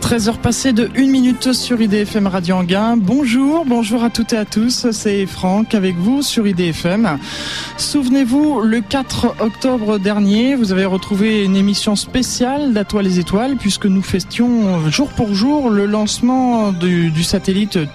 13h passées de 1 minute sur IDFM Radio Anguin. Bonjour, bonjour à toutes et à tous. C'est Franck avec vous sur IDFM. Souvenez-vous, le 4 octobre dernier, vous avez retrouvé une émission spéciale d'Atoile les Étoiles puisque nous festions jour pour jour le lancement du,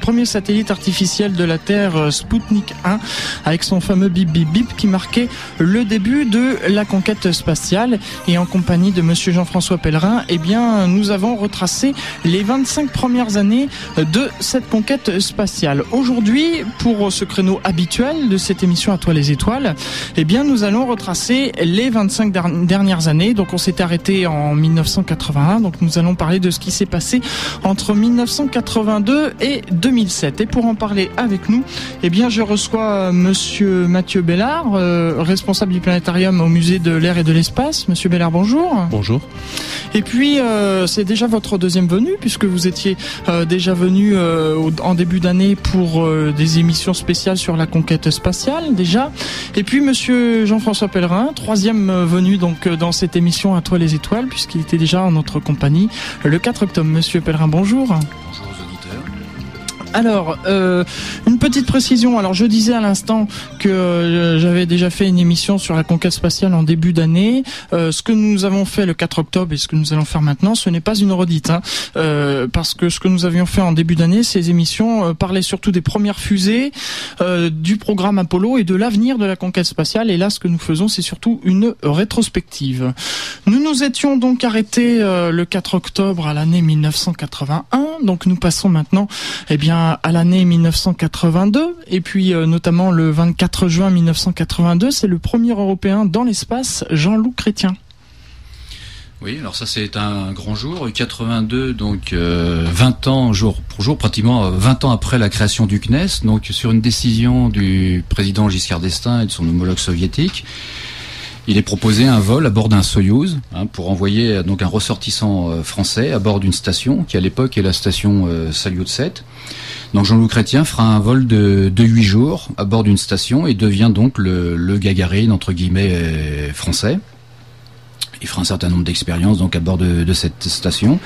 premier satellite artificiel de la Terre Sputnik 1 avec son fameux bip bip bip qui marquait le début de la conquête spatiale et en compagnie de monsieur Jean-François Pellerin, eh bien, nous avons retracé les 25 premières années de cette conquête spatiale. Aujourd'hui, pour ce créneau habituel de cette émission à toi les étoiles, eh bien, nous allons retracer les 25 dernières années. Donc, on s'est arrêté en 1981. Donc, nous allons parler de ce qui s'est passé entre 1982 et 2007. Et pour en parler avec nous, eh bien, je reçois monsieur Mathieu Bellard, euh, responsable du planétarium au musée de l'air et de l'espace. Monsieur Bellard, bonjour. Bonjour. Et puis, euh, c'est déjà votre deuxième venue, puisque vous étiez euh, déjà venu euh, en début d'année pour euh, des émissions spéciales sur la conquête spatiale, déjà. Et puis, monsieur Jean-François Pellerin, troisième venu donc dans cette émission À toi les étoiles, puisqu'il était déjà en notre compagnie le 4 octobre. Monsieur Pellerin, bonjour. Alors, euh, une petite précision. Alors, je disais à l'instant que euh, j'avais déjà fait une émission sur la conquête spatiale en début d'année. Euh, ce que nous avons fait le 4 octobre et ce que nous allons faire maintenant, ce n'est pas une redite, hein, euh, parce que ce que nous avions fait en début d'année, ces émissions euh, parlaient surtout des premières fusées, du programme Apollo et de l'avenir de la conquête spatiale. Et là, ce que nous faisons, c'est surtout une rétrospective. Nous nous étions donc arrêtés le 4 octobre à l'année 1981. Donc, nous passons maintenant, eh bien à l'année 1982 et puis euh, notamment le 24 juin 1982, c'est le premier Européen dans l'espace, Jean-Loup Chrétien. Oui, alors ça c'est un grand jour, 82, donc euh, 20 ans jour pour jour, pratiquement 20 ans après la création du CNES, donc sur une décision du président Giscard d'Estaing et de son homologue soviétique. Il est proposé un vol à bord d'un Soyouz hein, pour envoyer donc un ressortissant euh, français à bord d'une station qui à l'époque est la station euh, Salyut 7. Donc Jean-Loup Chrétien fera un vol de, de 8 jours à bord d'une station et devient donc le, le Gagarine entre guillemets euh, français. Il fera un certain nombre d'expériences donc à bord de, cette station.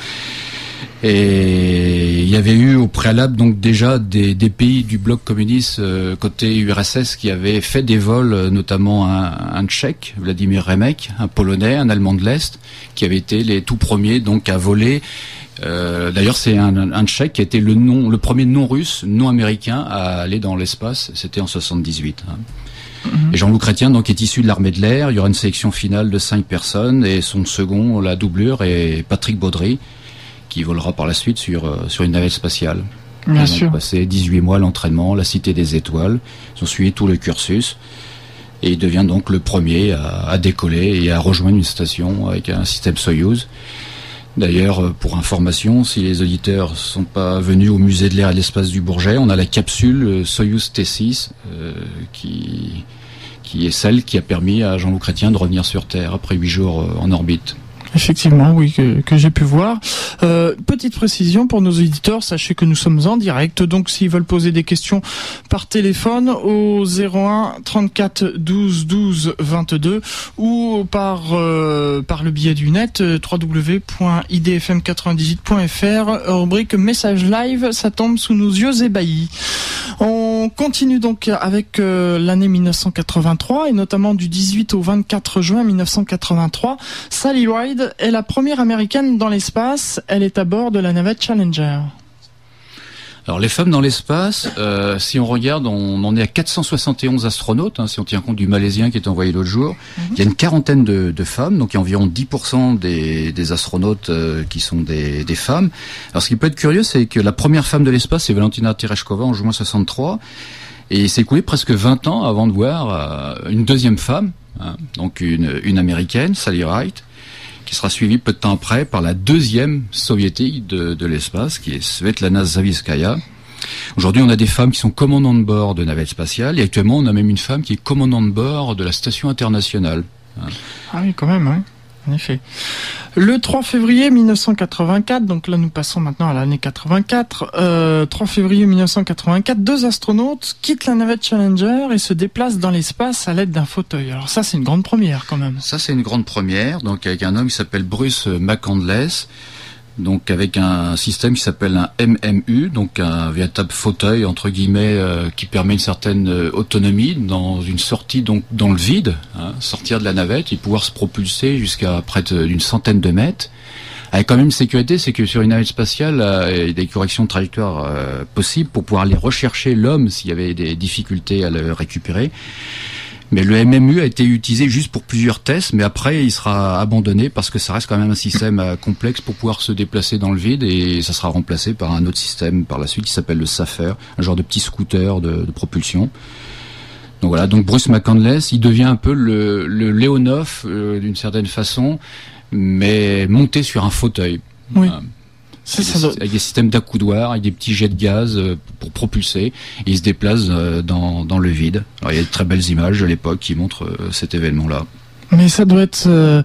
Et il y avait eu au préalable donc déjà des, des pays du bloc communiste euh, côté URSS qui avaient fait des vols, euh, notamment un, un Tchèque, Vladimir Remek, un Polonais, un Allemand de l'Est, qui avaient été les tout premiers donc à voler. Euh, D'ailleurs, c'est un, un, Tchèque qui a été le non, le premier non-russe, non-américain à aller dans l'espace. C'était en 78. Hein. Et Jean-Loup Chrétien donc est issu de l'armée de l'air. Il y aura une sélection finale de cinq personnes et son second, la doublure, est Patrick Baudry, qui volera par la suite sur, euh, sur une navette spatiale. Bien Ils sûr. ont passé 18 mois l'entraînement, la Cité des Étoiles. Ils ont suivi tout le cursus. Et il devient donc le premier à, à décoller et à rejoindre une station avec un système Soyuz. D'ailleurs, euh, pour information, si les auditeurs sont pas venus au musée de l'air et de l'espace du Bourget, on a la capsule euh, Soyuz T6 euh, qui, qui est celle qui a permis à Jean-Loup Chrétien de revenir sur Terre après huit jours en orbite. Effectivement, oui, que, j'ai pu voir. Euh, petite précision pour nos auditeurs, sachez que nous sommes en direct, donc s'ils veulent poser des questions par téléphone au 01 34 12 12 22 ou par euh, par le biais du net euh, www.idfm98.fr rubrique message live, ça tombe sous nos yeux ébahis. Continue donc avec euh, l'année 1983 et notamment du 18 au 24 juin 1983. Sally Ride est la première américaine dans l'espace. Elle est à bord de la navette Challenger. Alors les femmes dans l'espace, euh, si on regarde, on en est à 471 astronautes, hein, si on tient compte du Malaisien qui est envoyé l'autre jour. Il y a une quarantaine de, de femmes, donc il y a environ 10% des, des astronautes euh, qui sont des, des femmes. Alors ce qui peut être curieux, c'est que la première femme de l'espace, c'est Valentina Tereshkova en juin 63, et il s'est écoulé presque 20 ans avant de voir euh, une deuxième femme, hein, donc une, une américaine, Sally Ride, qui sera suivie peu de temps après par la deuxième soviétique de, l'espace, qui est Svetlana Zavitskaya. Aujourd'hui, on a des femmes qui sont commandantes de bord de navettes spatiales, et actuellement, on a même une femme qui est commandante de bord de la station internationale. Ah oui, quand même, oui. En effet. Le 3 février 1984, donc là nous passons maintenant à l'année 84, euh, 3 février 1984, deux astronautes quittent la navette Challenger et se déplacent dans l'espace à l'aide d'un fauteuil. Alors ça c'est une grande première quand même. Ça, c'est une grande première, donc avec un homme qui s'appelle Bruce McCandless. Donc avec un système qui s'appelle un MMU, donc un véritable fauteuil entre guillemets euh, qui permet une certaine euh, autonomie dans une sortie donc dans le vide, hein, sortir de la navette et pouvoir se propulser jusqu'à près d'une centaine de mètres. Avec quand même une sécurité, c'est que sur une navette spatiale, euh, des corrections de trajectoire possibles pour pouvoir aller rechercher l'homme s'il y avait des difficultés à le récupérer. Mais le MMU a été utilisé juste pour plusieurs tests, mais après il sera abandonné parce que ça reste quand même un système euh, complexe pour pouvoir se déplacer dans le vide et ça sera remplacé par un autre système par la suite qui s'appelle le SAFER, un genre de petit scooter de, propulsion. Donc voilà, donc Bruce McCandless, il devient un peu le, le euh, d'une certaine façon, mais monté sur un fauteuil. Oui. Avec, des, systèmes d'accoudoir, avec des petits jets de gaz euh, pour propulser. Et il se déplace euh, dans, dans le vide. Alors, il y a de très belles images de l'époque qui montrent euh, cet événement-là. Mais ça doit être, euh,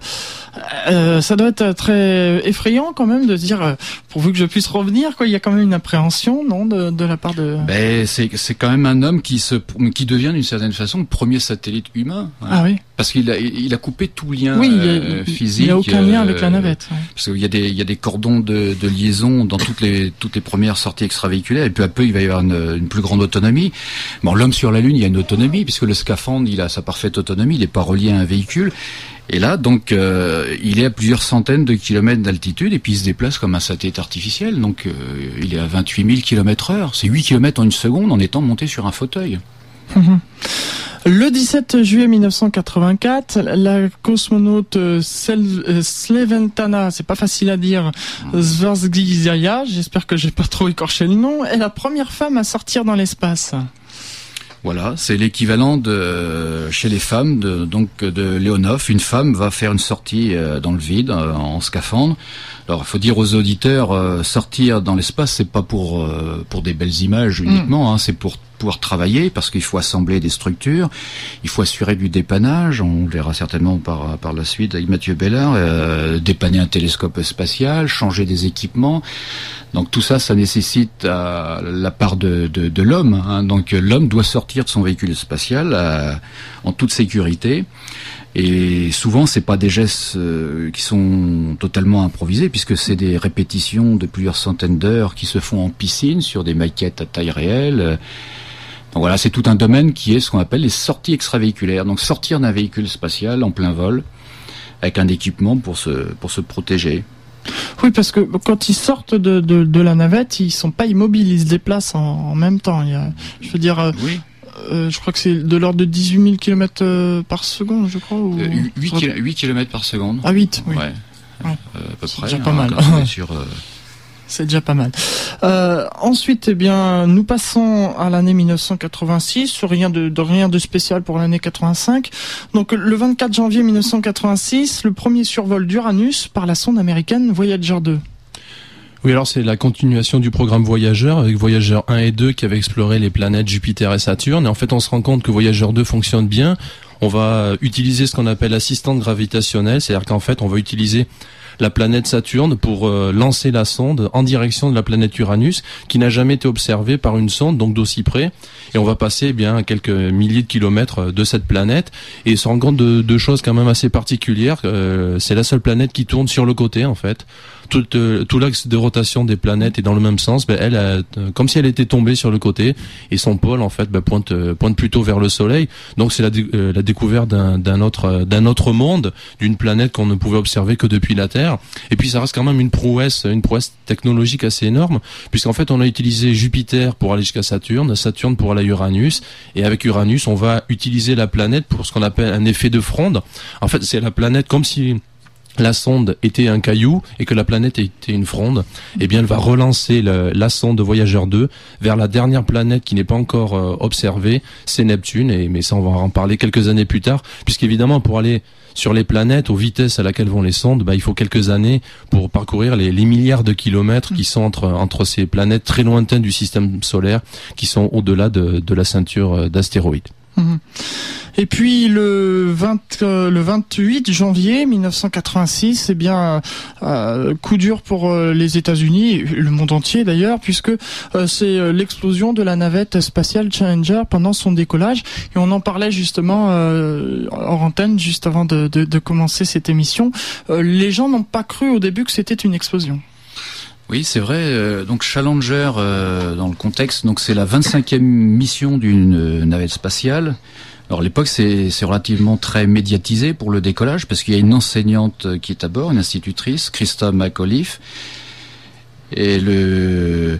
ça doit être très effrayant quand même de se dire, pourvu que je puisse revenir, quoi. Il y a quand même une appréhension, non, de, de la part de. Ben c'est c'est quand même un homme qui se qui devient d'une certaine façon le premier satellite humain. Hein. Ah oui parce qu'il a, il a coupé tout lien oui, euh, physique. Il n'y a aucun lien avec la euh, navette. Parce qu'il y a des, il y a des cordons de, de, liaison dans toutes les, toutes les premières sorties extravéhiculaires, et peu à peu, il va y avoir une, une plus grande autonomie. Bon, l'homme sur la Lune, il y a une autonomie, puisque le scaphandre, il a sa parfaite autonomie, il n'est pas relié à un véhicule. Et là, donc, euh, il est à plusieurs centaines de kilomètres d'altitude, et puis il se déplace comme un satellite artificiel. Donc, il est à 28 000 kilomètres heure. C'est 8 kilomètres en une seconde en étant monté sur un fauteuil. Mhm. Le 17 juillet 1984, la cosmonaute euh, euh, Sleventana, c'est pas facile à dire, Zvarzgizaya, j'espère que j'ai pas trop écorché le nom, est la première femme à sortir dans l'espace. Voilà, c'est l'équivalent de chez les femmes de donc de Leonov. Une femme va faire une sortie euh, dans le vide en scaphandre. Alors, il faut dire aux auditeurs, sortir dans l'espace, c'est pas pour pour des belles images uniquement, mm. hein, c'est pour pouvoir travailler parce qu'il faut assembler des structures, il faut assurer du dépannage, on verra certainement par, par la suite avec Mathieu Bellard, euh, dépanner un télescope spatial, changer des équipements. Donc tout ça, ça nécessite euh, la part de, de, l'homme. Hein. Donc l'homme doit sortir de son véhicule spatial euh, en toute sécurité. Et souvent, c'est pas des gestes qui sont totalement improvisés, puisque c'est des répétitions de plusieurs centaines d'heures qui se font en piscine sur des maquettes à taille réelle. Donc voilà, c'est tout un domaine qui est ce qu'on appelle les sorties extravéhiculaires. Donc sortir d'un véhicule spatial en plein vol avec un équipement pour se, pour se protéger. Oui, parce que quand ils sortent de, de, la navette, ils sont pas immobiles, ils se déplacent en, même temps. Il je veux dire, euh, oui. Euh, je crois que c'est de l'ordre de 18 000 km par seconde, je crois. Ou... 8, km par seconde. Ah, 8, oui. Ouais. à peu près. Déjà pas hein, mal. sur, c'est déjà pas mal. Euh, ensuite, eh bien, nous passons à l'année 1986, rien de, rien de spécial pour l'année 85. Donc, le 24 janvier 1986, le premier survol d'Uranus par la sonde américaine Voyager 2. Oui, alors c'est la continuation du programme Voyager avec Voyager 1 et 2 qui avait exploré les planètes Jupiter et Saturne. Et en fait, on se rend compte que Voyager 2 fonctionne bien. On va utiliser ce qu'on appelle l'assistante gravitationnelle, c'est-à-dire qu'en fait, on va utiliser la planète Saturne pour euh, lancer la sonde en direction de la planète Uranus, qui n'a jamais été observée par une sonde, donc d'aussi près. Et on va passer eh bien quelques milliers de kilomètres euh, de cette planète et se rendre compte de, de choses quand même assez particulières. Euh, c'est la seule planète qui tourne sur le côté en fait tout, euh, tout l'axe de rotation des planètes est dans le même sens, ben, elle, a, comme si elle était tombée sur le côté, et son pôle en fait ben, pointe, euh, pointe plutôt vers le Soleil. Donc c'est la, euh, la découverte d'un autre, d'un autre monde, d'une planète qu'on ne pouvait observer que depuis la Terre. Et puis ça reste quand même une prouesse, une prouesse technologique assez énorme, puisqu'en fait on a utilisé Jupiter pour aller jusqu'à Saturne, Saturne pour aller à Uranus, et avec Uranus on va utiliser la planète pour ce qu'on appelle un effet de fronde. En fait c'est la planète comme si la sonde était un caillou et que la planète était une fronde, eh bien elle va relancer la sonde Voyageur 2 vers la dernière planète qui n'est pas encore euh, observée, c'est Neptune, et, mais ça on va en parler quelques années plus tard, puisqu'évidemment pour aller sur les planètes aux vitesses à laquelle vont les sondes, bah, il faut quelques années pour parcourir les, milliards de kilomètres qui sont entre, ces planètes très lointaines du système solaire, qui sont au-delà de, la ceinture euh, d'astéroïdes. Et puis le 20, euh, le 28 janvier 1986, eh bien euh, coup dur pour euh, les États-Unis, le monde entier d'ailleurs, puisque c'est l'explosion de la navette spatiale Challenger pendant son décollage. Et on en parlait justement en antenne juste avant de, de, de commencer cette émission. les gens n'ont pas cru au début que c'était une explosion. Oui, c'est vrai. donc Challenger, dans le contexte, donc c'est la 25e mission d'une navette spatiale. Alors l'époque, c'est relativement très médiatisé pour le décollage parce qu'il y a une enseignante qui est à bord, une institutrice, Christa McAuliffe. Et le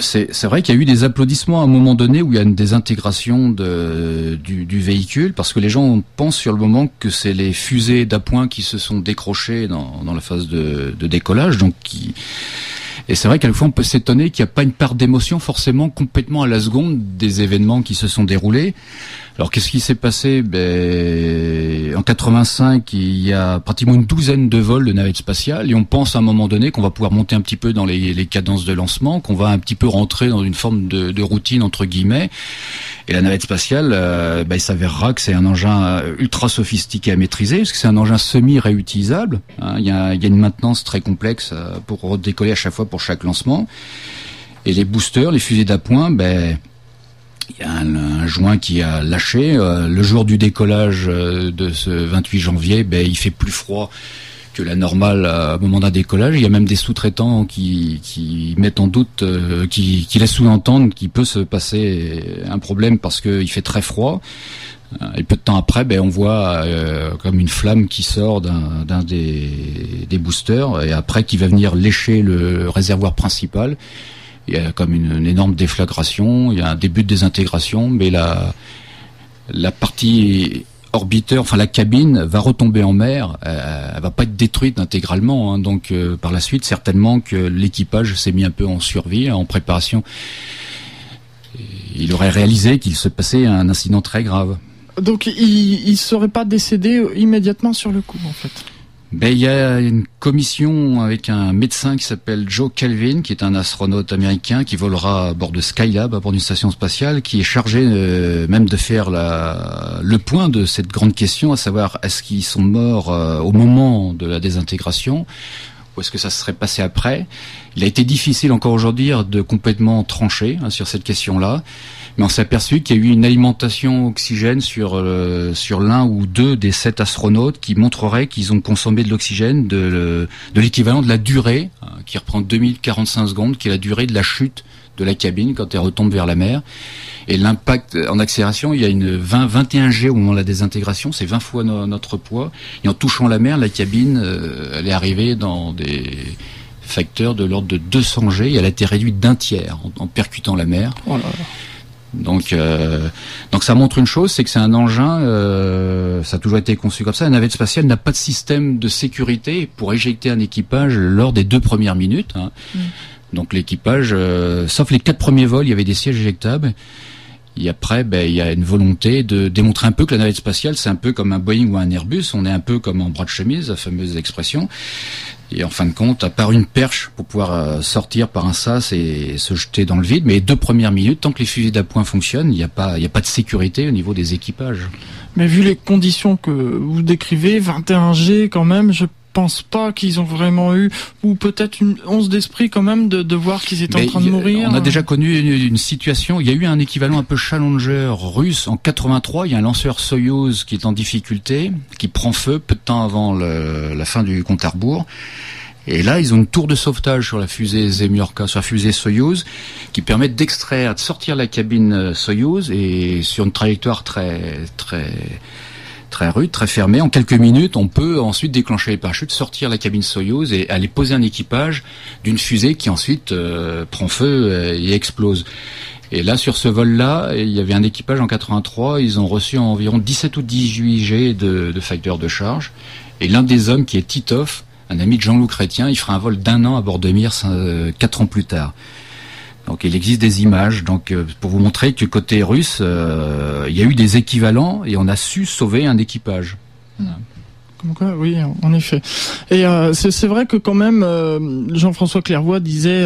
c'est vrai qu'il y a eu des applaudissements à un moment donné où il y a une désintégration du, véhicule parce que les gens pensent sur le moment que c'est les fusées d'appoint qui se sont décrochées dans, dans la phase de, de décollage, donc qui et c'est vrai qu'à la fois on peut s'étonner qu'il n'y a pas une part d'émotion forcément complètement à la seconde des événements qui se sont déroulés. Alors qu'est-ce qui s'est passé? Ben, En 85, il y a pratiquement une douzaine de vols de navettes spatiales et on pense à un moment donné qu'on va pouvoir monter un petit peu dans les, cadences de lancement, qu'on va un petit peu rentrer dans une forme de, routine entre guillemets. Et la navette spatiale, euh, ben, il s'avérera que c'est un engin ultra sophistiqué à maîtriser, parce que c'est un engin semi-réutilisable. Hein. Il, y a, une maintenance très complexe euh, pour décoller à chaque fois chaque lancement. Et les boosters, les fusées d'appoint, ben il y a un, joint qui a lâché. Euh, le jour du décollage euh, de ce 28 janvier, ben, il fait plus froid que la normale à, au moment d'un décollage. Il y a même des sous-traitants qui, qui mettent en doute, euh, qui, qui laissent sous-entendre qu'il peut se passer un problème parce qu'il fait très froid. Et peu de temps après, ben, on voit comme une flamme qui sort d'un des, des boosters et après qui va venir lécher le réservoir principal il y a comme une, énorme déflagration, il y a un début de désintégration, mais la, la partie orbiteur, enfin la cabine va retomber en mer, euh, elle va pas être détruite intégralement, hein. donc euh, par la suite certainement que l'équipage s'est mis un peu en survie, en préparation. Il aurait réalisé qu'il se passait un incident très grave. Donc il ne serait pas décédé immédiatement sur le coup en fait. Ben, il y a une commission avec un médecin qui s'appelle Joe Kelvin, qui est un astronaute américain qui volera à bord de Skylab, à bord d'une station spatiale, qui est chargé euh, même de faire le point de cette grande question, à savoir est-ce qu'ils sont morts euh, au moment de la désintégration ou est-ce que ça serait passé après? Il a été difficile encore aujourd'hui de complètement trancher hein, sur cette question-là mais on s'est aperçu qu'il y a eu une alimentation oxygène sur euh, sur l'un ou deux des sept astronautes qui montrerait qu'ils ont consommé de l'oxygène de, de l'équivalent de la durée, hein, qui reprend 2045 secondes, qui est la durée de la chute de la cabine quand elle retombe vers la mer. Et l'impact en accélération, il y a une 20, 21 G au moment de la désintégration, c'est 20 fois notre poids. Et en touchant la mer, la cabine, euh, elle est arrivée dans des facteurs de l'ordre de 200 G et elle a été réduite d'un tiers en, percutant la mer. Oh donc, euh, donc ça montre une chose, c'est que c'est un engin, euh, ça a toujours été conçu comme ça. Un navette spatiale n'a pas de système de sécurité pour éjecter un équipage lors des deux premières minutes. Hein. Mm. Donc l'équipage, euh, sauf les quatre premiers vols, il y avait des sièges éjectables. Et après, ben, il y a une volonté de démontrer un peu que la navette spatiale, c'est un peu comme un Boeing ou un Airbus. On est un peu comme en bras de chemise, la fameuse expression. Et en fin de compte, à part une perche pour pouvoir euh, sortir par un sas et se jeter dans le vide, mais deux premières minutes, tant que les fusées d'appoint fonctionnent, il n'y a pas, il a pas de sécurité au niveau des équipages. Mais vu les conditions que vous décrivez, 21G quand même, je pense pas qu'ils ont vraiment eu, ou peut-être une once d'esprit quand même de, de voir qu'ils étaient en train de mourir. On a déjà connu une, situation, il y a eu un équivalent un peu challenger russe en 83, il y a un lanceur Soyuz qui est en difficulté, qui prend feu peu de temps avant le, la fin du compte à rebours. Et là, ils ont une tour de sauvetage sur la fusée Zemurka, sur la fusée Soyuz, qui permet d'extraire, de sortir la cabine Soyuz et sur une trajectoire très, très, très rude, très fermée. En quelques minutes, on peut ensuite déclencher les parachutes, sortir la cabine Soyuz et aller poser un équipage d'une fusée qui ensuite euh, prend feu euh, et explose. Et là, sur ce vol-là, il y avait un équipage en 83. Ils ont reçu environ 17 ou 18 G de, de facteurs de charge. Et l'un des hommes, qui est Titov, un ami de Jean-Loup Chrétien, il fera un vol d'un an à bord de Mir euh, quatre ans plus tard. Donc il existe des images. Donc euh, pour vous montrer que côté russe, euh, il y a eu des équivalents et on a su sauver un équipage. Hmm. Oui, en effet. Et euh, c'est vrai que quand même, Jean-François Clairvoy disait,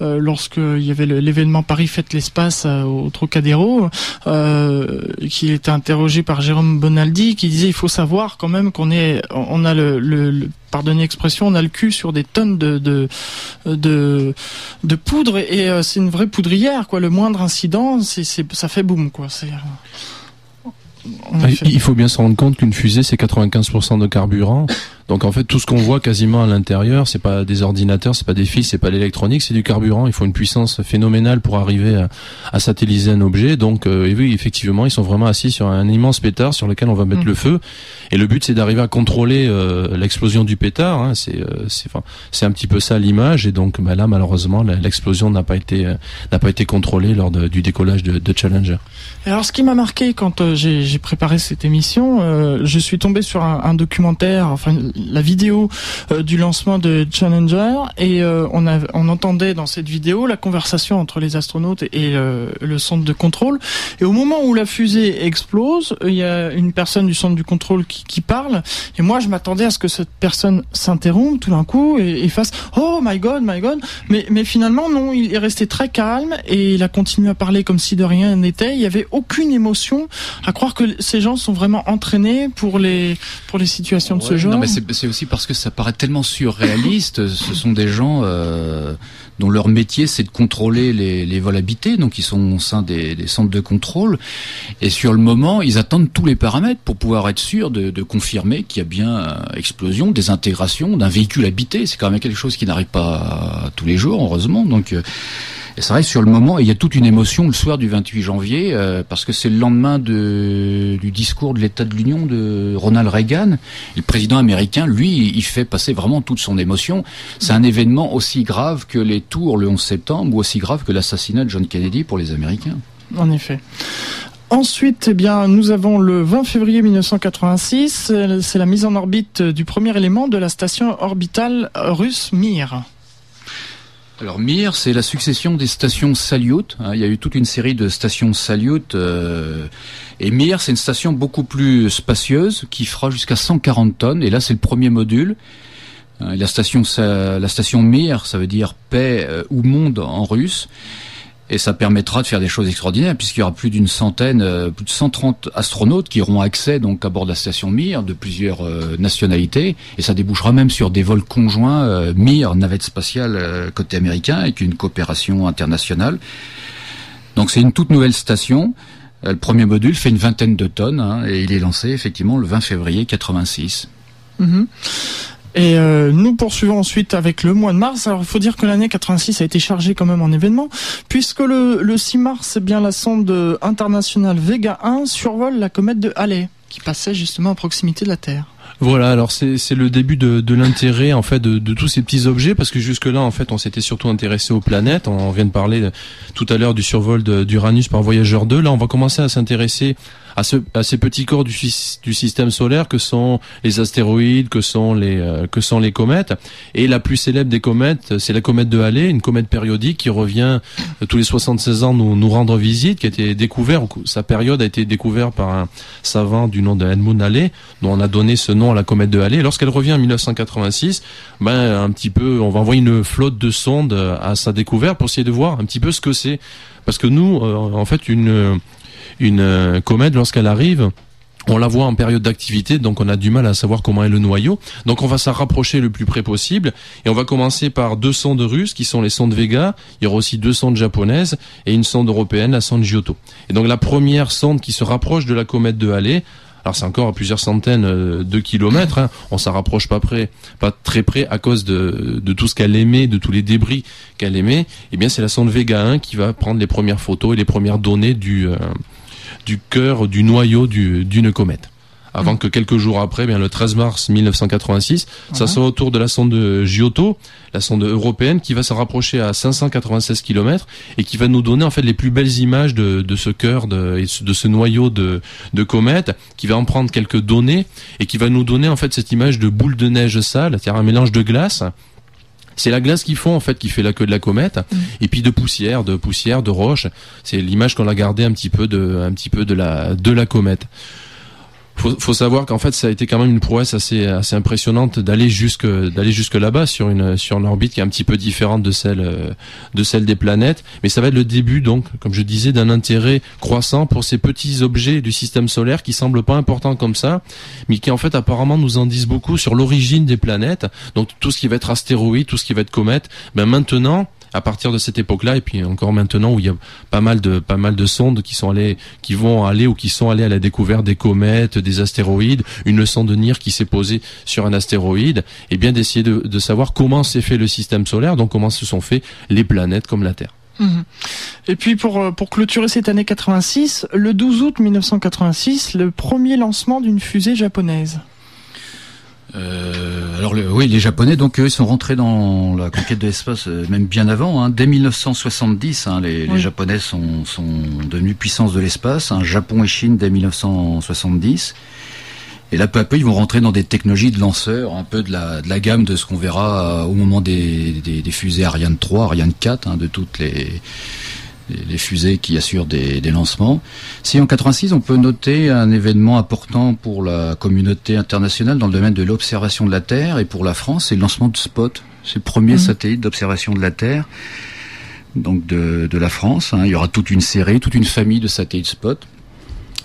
euh, lorsqu'il y avait l'événement Paris Fête l'espace au Trocadéro, qui était interrogé par Jérôme Bonaldi, qui disait il faut savoir quand même qu'on est, on a le, le pardonnez l'expression, on a le cul sur des tonnes de de poudre et euh, c'est une vraie poudrière quoi. Le moindre incident, ça fait boum quoi. Euh, il faut bien se rendre compte qu'une fusée c'est 95% de carburant. Donc en fait, tout ce qu'on voit quasiment à l'intérieur, c'est pas des ordinateurs, c'est pas des fils, c'est pas l'électronique, c'est du carburant. Il faut une puissance phénoménale pour arriver à, à satelliser un objet. Donc euh, oui, effectivement, ils sont vraiment assis sur un immense pétard sur lequel on va mettre mm. le feu. Et le but, c'est d'arriver à contrôler euh, l'explosion du pétard. Hein. C'est euh, c'est un petit peu ça l'image. Et donc bah, là, malheureusement, l'explosion n'a pas été euh, n'a pas été contrôlée lors de, du décollage de, de Challenger. alors, ce qui m'a marqué quand j'ai préparé cette émission, je suis tombé sur un, un documentaire, enfin la vidéo euh, du lancement de Challenger et euh, on, a, on entendait dans cette vidéo la conversation entre les astronautes et le centre de contrôle. Et au moment où la fusée explose, il y a une personne du centre du contrôle qui, qui parle et moi je m'attendais à ce que cette personne s'interrompe tout d'un coup et, et, fasse Oh my God, my God. Mais, mais finalement non, il est resté très calme et il a continué à parler comme si de rien n'était. Il n'y avait aucune émotion à croire que ces gens sont vraiment entraînés pour les pour les situations de ce genre. Non mais c'est aussi parce que ça paraît tellement surréaliste. Ce sont des gens euh, dont leur métier c'est de contrôler les, les, vols habités, donc ils sont au sein des, des, centres de contrôle. Et sur le moment, ils attendent tous les paramètres pour pouvoir être sûrs de, de confirmer qu'il y a bien euh, explosion, désintégration d'un véhicule habité. C'est quand même quelque chose qui n'arrive pas tous les jours, heureusement. Donc euh, et c'est vrai, sur le moment, il y a toute une émotion le soir du 28 janvier, euh, parce que c'est le lendemain de, du discours de l'État de l'Union de Ronald Reagan. le président américain, lui, il fait passer vraiment toute son émotion. C'est un événement aussi grave que les tours le 11 septembre, ou aussi grave que l'assassinat de John Kennedy pour les Américains. En effet. Ensuite, eh bien, nous avons le 20 février 1986, c'est la mise en orbite du premier élément de la station orbitale russe Mir. Alors Mir, c'est la succession des stations Salyut. Hein. il y a eu toute une série de stations Salyut. Euh, et Mir, c'est une station beaucoup plus spacieuse qui fera jusqu'à 140 tonnes. Et là, c'est le premier module. Euh, la station, Mir, ça veut dire paix euh, ou monde en russe et ça permettra de faire des choses extraordinaires puisqu'il y aura plus d'une centaine, euh, plus de 130 astronautes qui auront accès donc à bord de la station Mir de plusieurs euh, nationalités et ça débouchera même sur des vols conjoints euh, Mir navette spatiale côté américain avec une coopération internationale. Donc c'est une toute nouvelle station. Le premier module fait une vingtaine de tonnes hein, et il est lancé effectivement le 20 février 86. Et euh, nous poursuivons ensuite avec le mois de mars. Alors il faut dire que l'année 86 a été chargée quand même en événements, puisque le, le 6 mars, eh bien la sonde internationale Vega 1 survole la comète de Halley, qui passait justement à proximité de la Terre. Voilà, alors c'est le début de, de l'intérêt en fait de, de, tous ces petits objets parce que jusque là en fait on s'était surtout intéressé aux planètes. On vient de parler tout à l'heure du survol d'Uranus par Voyageur 2. Là on va commencer à s'intéresser à, ce, à ces petits corps du, du, système solaire que sont les astéroïdes, que sont les, euh, que sont les comètes. Et la plus célèbre des comètes, c'est la comète de Halley, une comète périodique qui revient euh, tous les 76 ans nous, nous rendre visite, qui a été découverte, sa période a été découverte par un savant du nom de Edmund Halley, dont on a donné ce nom à la comète de Halley. Lorsqu'elle revient en 1986, ben un petit peu, on va envoyer une flotte de sondes à sa découverte pour essayer de voir un petit peu ce que c'est. Parce que nous, euh, en fait, une une euh, comète, lorsqu'elle arrive, on la voit en période d'activité, donc on a du mal à savoir comment est le noyau. Donc on va s'en rapprocher le plus près possible. Et on va commencer par deux sondes russes, qui sont les sondes Vega. Il y aura aussi deux sondes japonaises et une sonde européenne, la sonde Giotto. Et donc la première sonde qui se rapproche de la comète de Halley, alors c'est encore à plusieurs centaines euh, de kilomètres, hein. on s'en rapproche pas près, pas très près à cause de, de tout ce qu'elle émet, de tous les débris qu'elle émet. Et eh bien c'est la sonde Vega 1 qui va prendre les premières photos et les premières données du, euh, du cœur, du noyau d'une comète avant mm. que quelques jours après, bien le 13 mars 1986, ça soit autour de la sonde Giotto, la sonde européenne, qui va se rapprocher à 596 km et qui va nous donner en fait les plus belles images de, de ce cœur, de, de ce noyau de, de comète, qui va en prendre quelques données et qui va nous donner en fait cette image de boule de neige sale, c'est-à-dire un mélange de glace c'est la glace qu'ils font en fait qui fait la queue de la comète mm. et puis de poussière, de poussière, de roche. C'est l'image qu'on a gardée un petit peu de, un petit peu de la, de la comète faut, faut savoir qu'en fait ça a été quand même une prouesse assez assez impressionnante d'aller jusque d'aller jusque là-bas sur une sur une orbite qui est un petit peu différente de celle de celle des planètes. Mais ça va être le début donc comme je disais d'un intérêt croissant pour ces petits objets du système solaire qui semblent pas importants comme ça mais qui en fait apparemment nous en disent beaucoup sur l'origine des planètes. Donc tout ce qui va être astéroïde tout ce qui va être comète ben maintenant à partir de cette époque-là, et puis encore maintenant où il y a pas mal de pas mal de sondes qui sont allées, qui vont aller ou qui sont allées à la découverte des comètes, des astéroïdes, une sonde de NIR qui s'est posée sur un astéroïde, et bien d'essayer de, de savoir comment s'est fait le système solaire, donc comment se sont fait les planètes comme la Terre. Mhm. Et puis pour, euh, pour clôturer cette année 86, le 12 août 1986, le premier lancement d'une fusée japonaise. Euh, alors le, oui, les Japonais donc eux, ils sont rentrés dans la conquête de l'espace euh, même bien avant. Hein. Dès 1970, hein, les, les, Japonais sont, sont devenus puissance de l'espace. Hein, Japon et Chine dès 1970. Et là, peu à peu, ils vont rentrer dans des technologies de lanceurs, un peu de la, de la gamme de ce qu'on verra euh, au moment des, des, des, fusées Ariane 3, Ariane 4, hein, de toutes les, les fusées qui assurent des, des, lancements. Si en 86, on peut noter un événement important pour la communauté internationale dans le domaine de l'observation de la Terre et pour la France, c'est le lancement de Spot, c'est le premier mmh. satellite d'observation de la Terre donc de, de la France. Hein. Il y aura toute une série, toute une famille de satellites Spot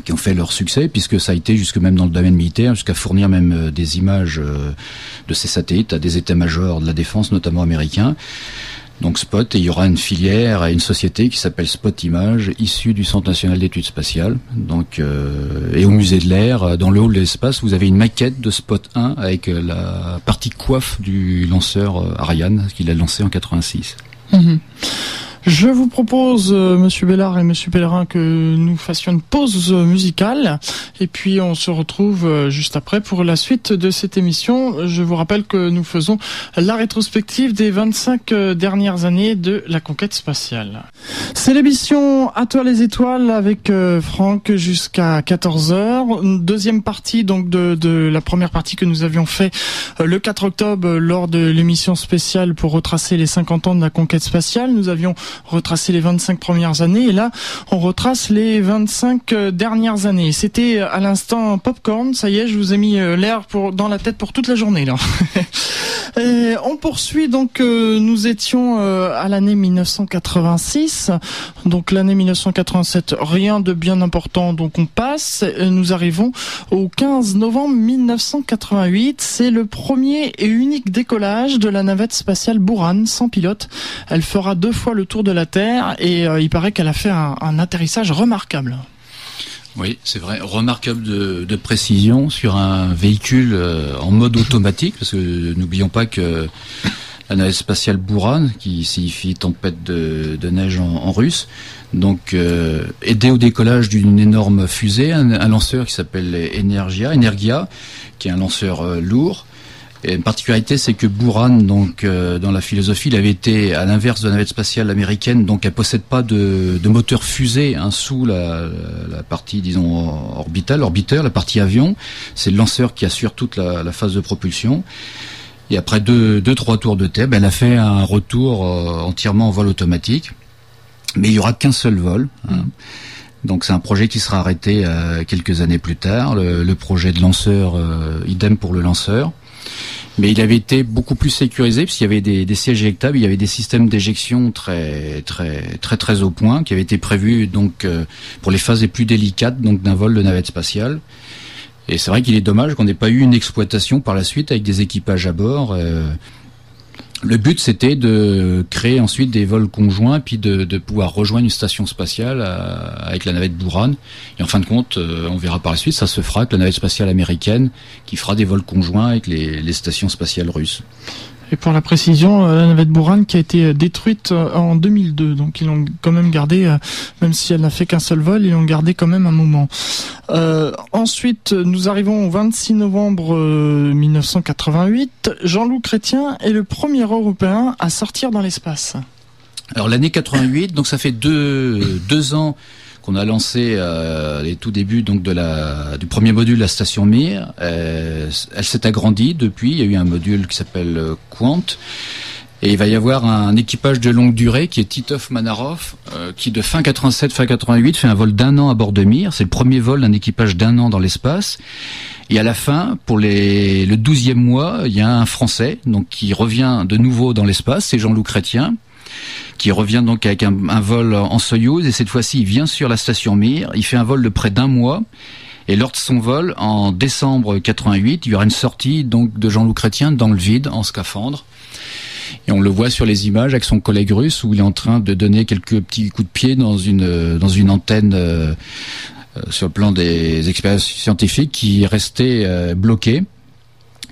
qui ont fait leur succès, puisque ça a été jusque même dans le domaine militaire, jusqu'à fournir même euh, des images euh, de ces satellites à des états-majors de la défense, notamment américains. Donc Spot, et il y aura une filière et une société qui s'appelle Spot Image, issue du Centre national d'études spatiales. Donc euh, et au musée de l'air, dans le hall de l'espace, vous avez une maquette de Spot 1 avec la partie coiffe du lanceur Ariane qu'il a lancé en 86. Je vous propose, euh, Monsieur Bellard et Monsieur Pellerin, que nous fassions une pause musicale et puis on se retrouve euh, juste après pour la suite de cette émission. Je vous rappelle que nous faisons la rétrospective des 25 euh, dernières années de la conquête spatiale. C'est l'émission À toi les étoiles avec Franck jusqu'à 14h. Deuxième partie donc de, de la première partie que nous avions fait le 4 octobre lors de l'émission spéciale pour retracer les 50 ans de la conquête spatiale. Nous avions retracer les 25 premières années et là on retrace les 25 euh, dernières années. C'était euh, à l'instant popcorn, ça y est, je vous ai mis euh, l'air pour dans la tête pour toute la journée là. on poursuit donc nous étions à l'année 1986. Donc l'année 1987, rien de bien important donc on passe, nous arrivons au 15 novembre 1988, c'est le premier et unique décollage de la navette spatiale Buran sans pilote. Elle fera deux fois le tour la Terre et euh, il paraît qu'elle a fait un, atterrissage remarquable. Oui, c'est vrai, remarquable de, de, précision sur un véhicule euh, en mode automatique, parce que n'oublions pas que la spatiale Buran, qui signifie tempête de, de neige en, russe, donc euh, aidé au décollage d'une énorme fusée, un, lanceur qui s'appelle Energia, Energia, qui est un lanceur euh, lourd, et une particularité, c'est que Buran, donc euh, dans la philosophie, il avait été à l'inverse de la navette spatiale américaine, donc elle possède pas de, de moteur fusée hein, sous la, la, partie, disons, orbitale, orbiteur, la partie avion. C'est le lanceur qui assure toute la, la, phase de propulsion. Et après deux, deux trois tours de terre, ben, elle a fait un retour euh, entièrement en vol automatique. Mais il y aura qu'un seul vol. Hein. Donc c'est un projet qui sera arrêté euh, quelques années plus tard. Le, le projet de lanceur, euh, idem pour le lanceur mais il avait été beaucoup plus sécurisé puisqu'il y avait des, sièges éjectables, il y avait des systèmes d'éjection très très très très au point qui avaient été prévus donc euh, pour les phases les plus délicates donc d'un vol de navette spatiale. Et c'est vrai qu'il est dommage qu'on n'ait pas eu une exploitation par la suite avec des équipages à bord. Euh, le but, c'était de créer ensuite des vols conjoints, puis de, pouvoir rejoindre une station spatiale avec la navette Buran. Et en fin de compte, euh, on verra par la suite, ça se fera avec la navette spatiale américaine, qui fera des vols conjoints avec les stations spatiales russes. Et pour la précision, euh, la navette Buran qui a été euh, détruite euh, en 2002, donc ils l'ont quand même gardé, même si elle n'a fait qu'un seul vol, ils l'ont gardé quand même un moment. Ensuite, nous arrivons au 26 novembre 1988. Jean-Loup Chrétien est le premier Européen à sortir dans l'espace. Alors l'année 88, donc ça fait deux, deux ans qu'on a lancé euh, les tout débuts donc de la du premier module la station Mir. Euh, elle s'est agrandie depuis. Il y a eu un module qui s'appelle euh, Quant. Et il va y avoir un équipage de longue durée qui est Titov Manarov, euh, qui de fin 87, fin 88 fait un vol d'un an à bord de Mir. C'est le premier vol d'un équipage d'un an dans l'espace. Et à la fin, pour les, le douzième mois, il y a un Français donc qui revient de nouveau dans l'espace, c'est Jean-Loup Chrétien qui revient donc avec un, vol en Soyouz. Et cette fois-ci il vient sur la station Mir, il fait un vol de près d'un mois. Et lors de son vol en décembre 88, il y aura une sortie donc de Jean-Loup Chrétien dans le vide en scaphandre. Et on le voit sur les images avec son collègue russe où il est en train de donner quelques petits coups de pied dans une dans une antenne euh, sur le plan des expériences scientifiques qui restait bloquée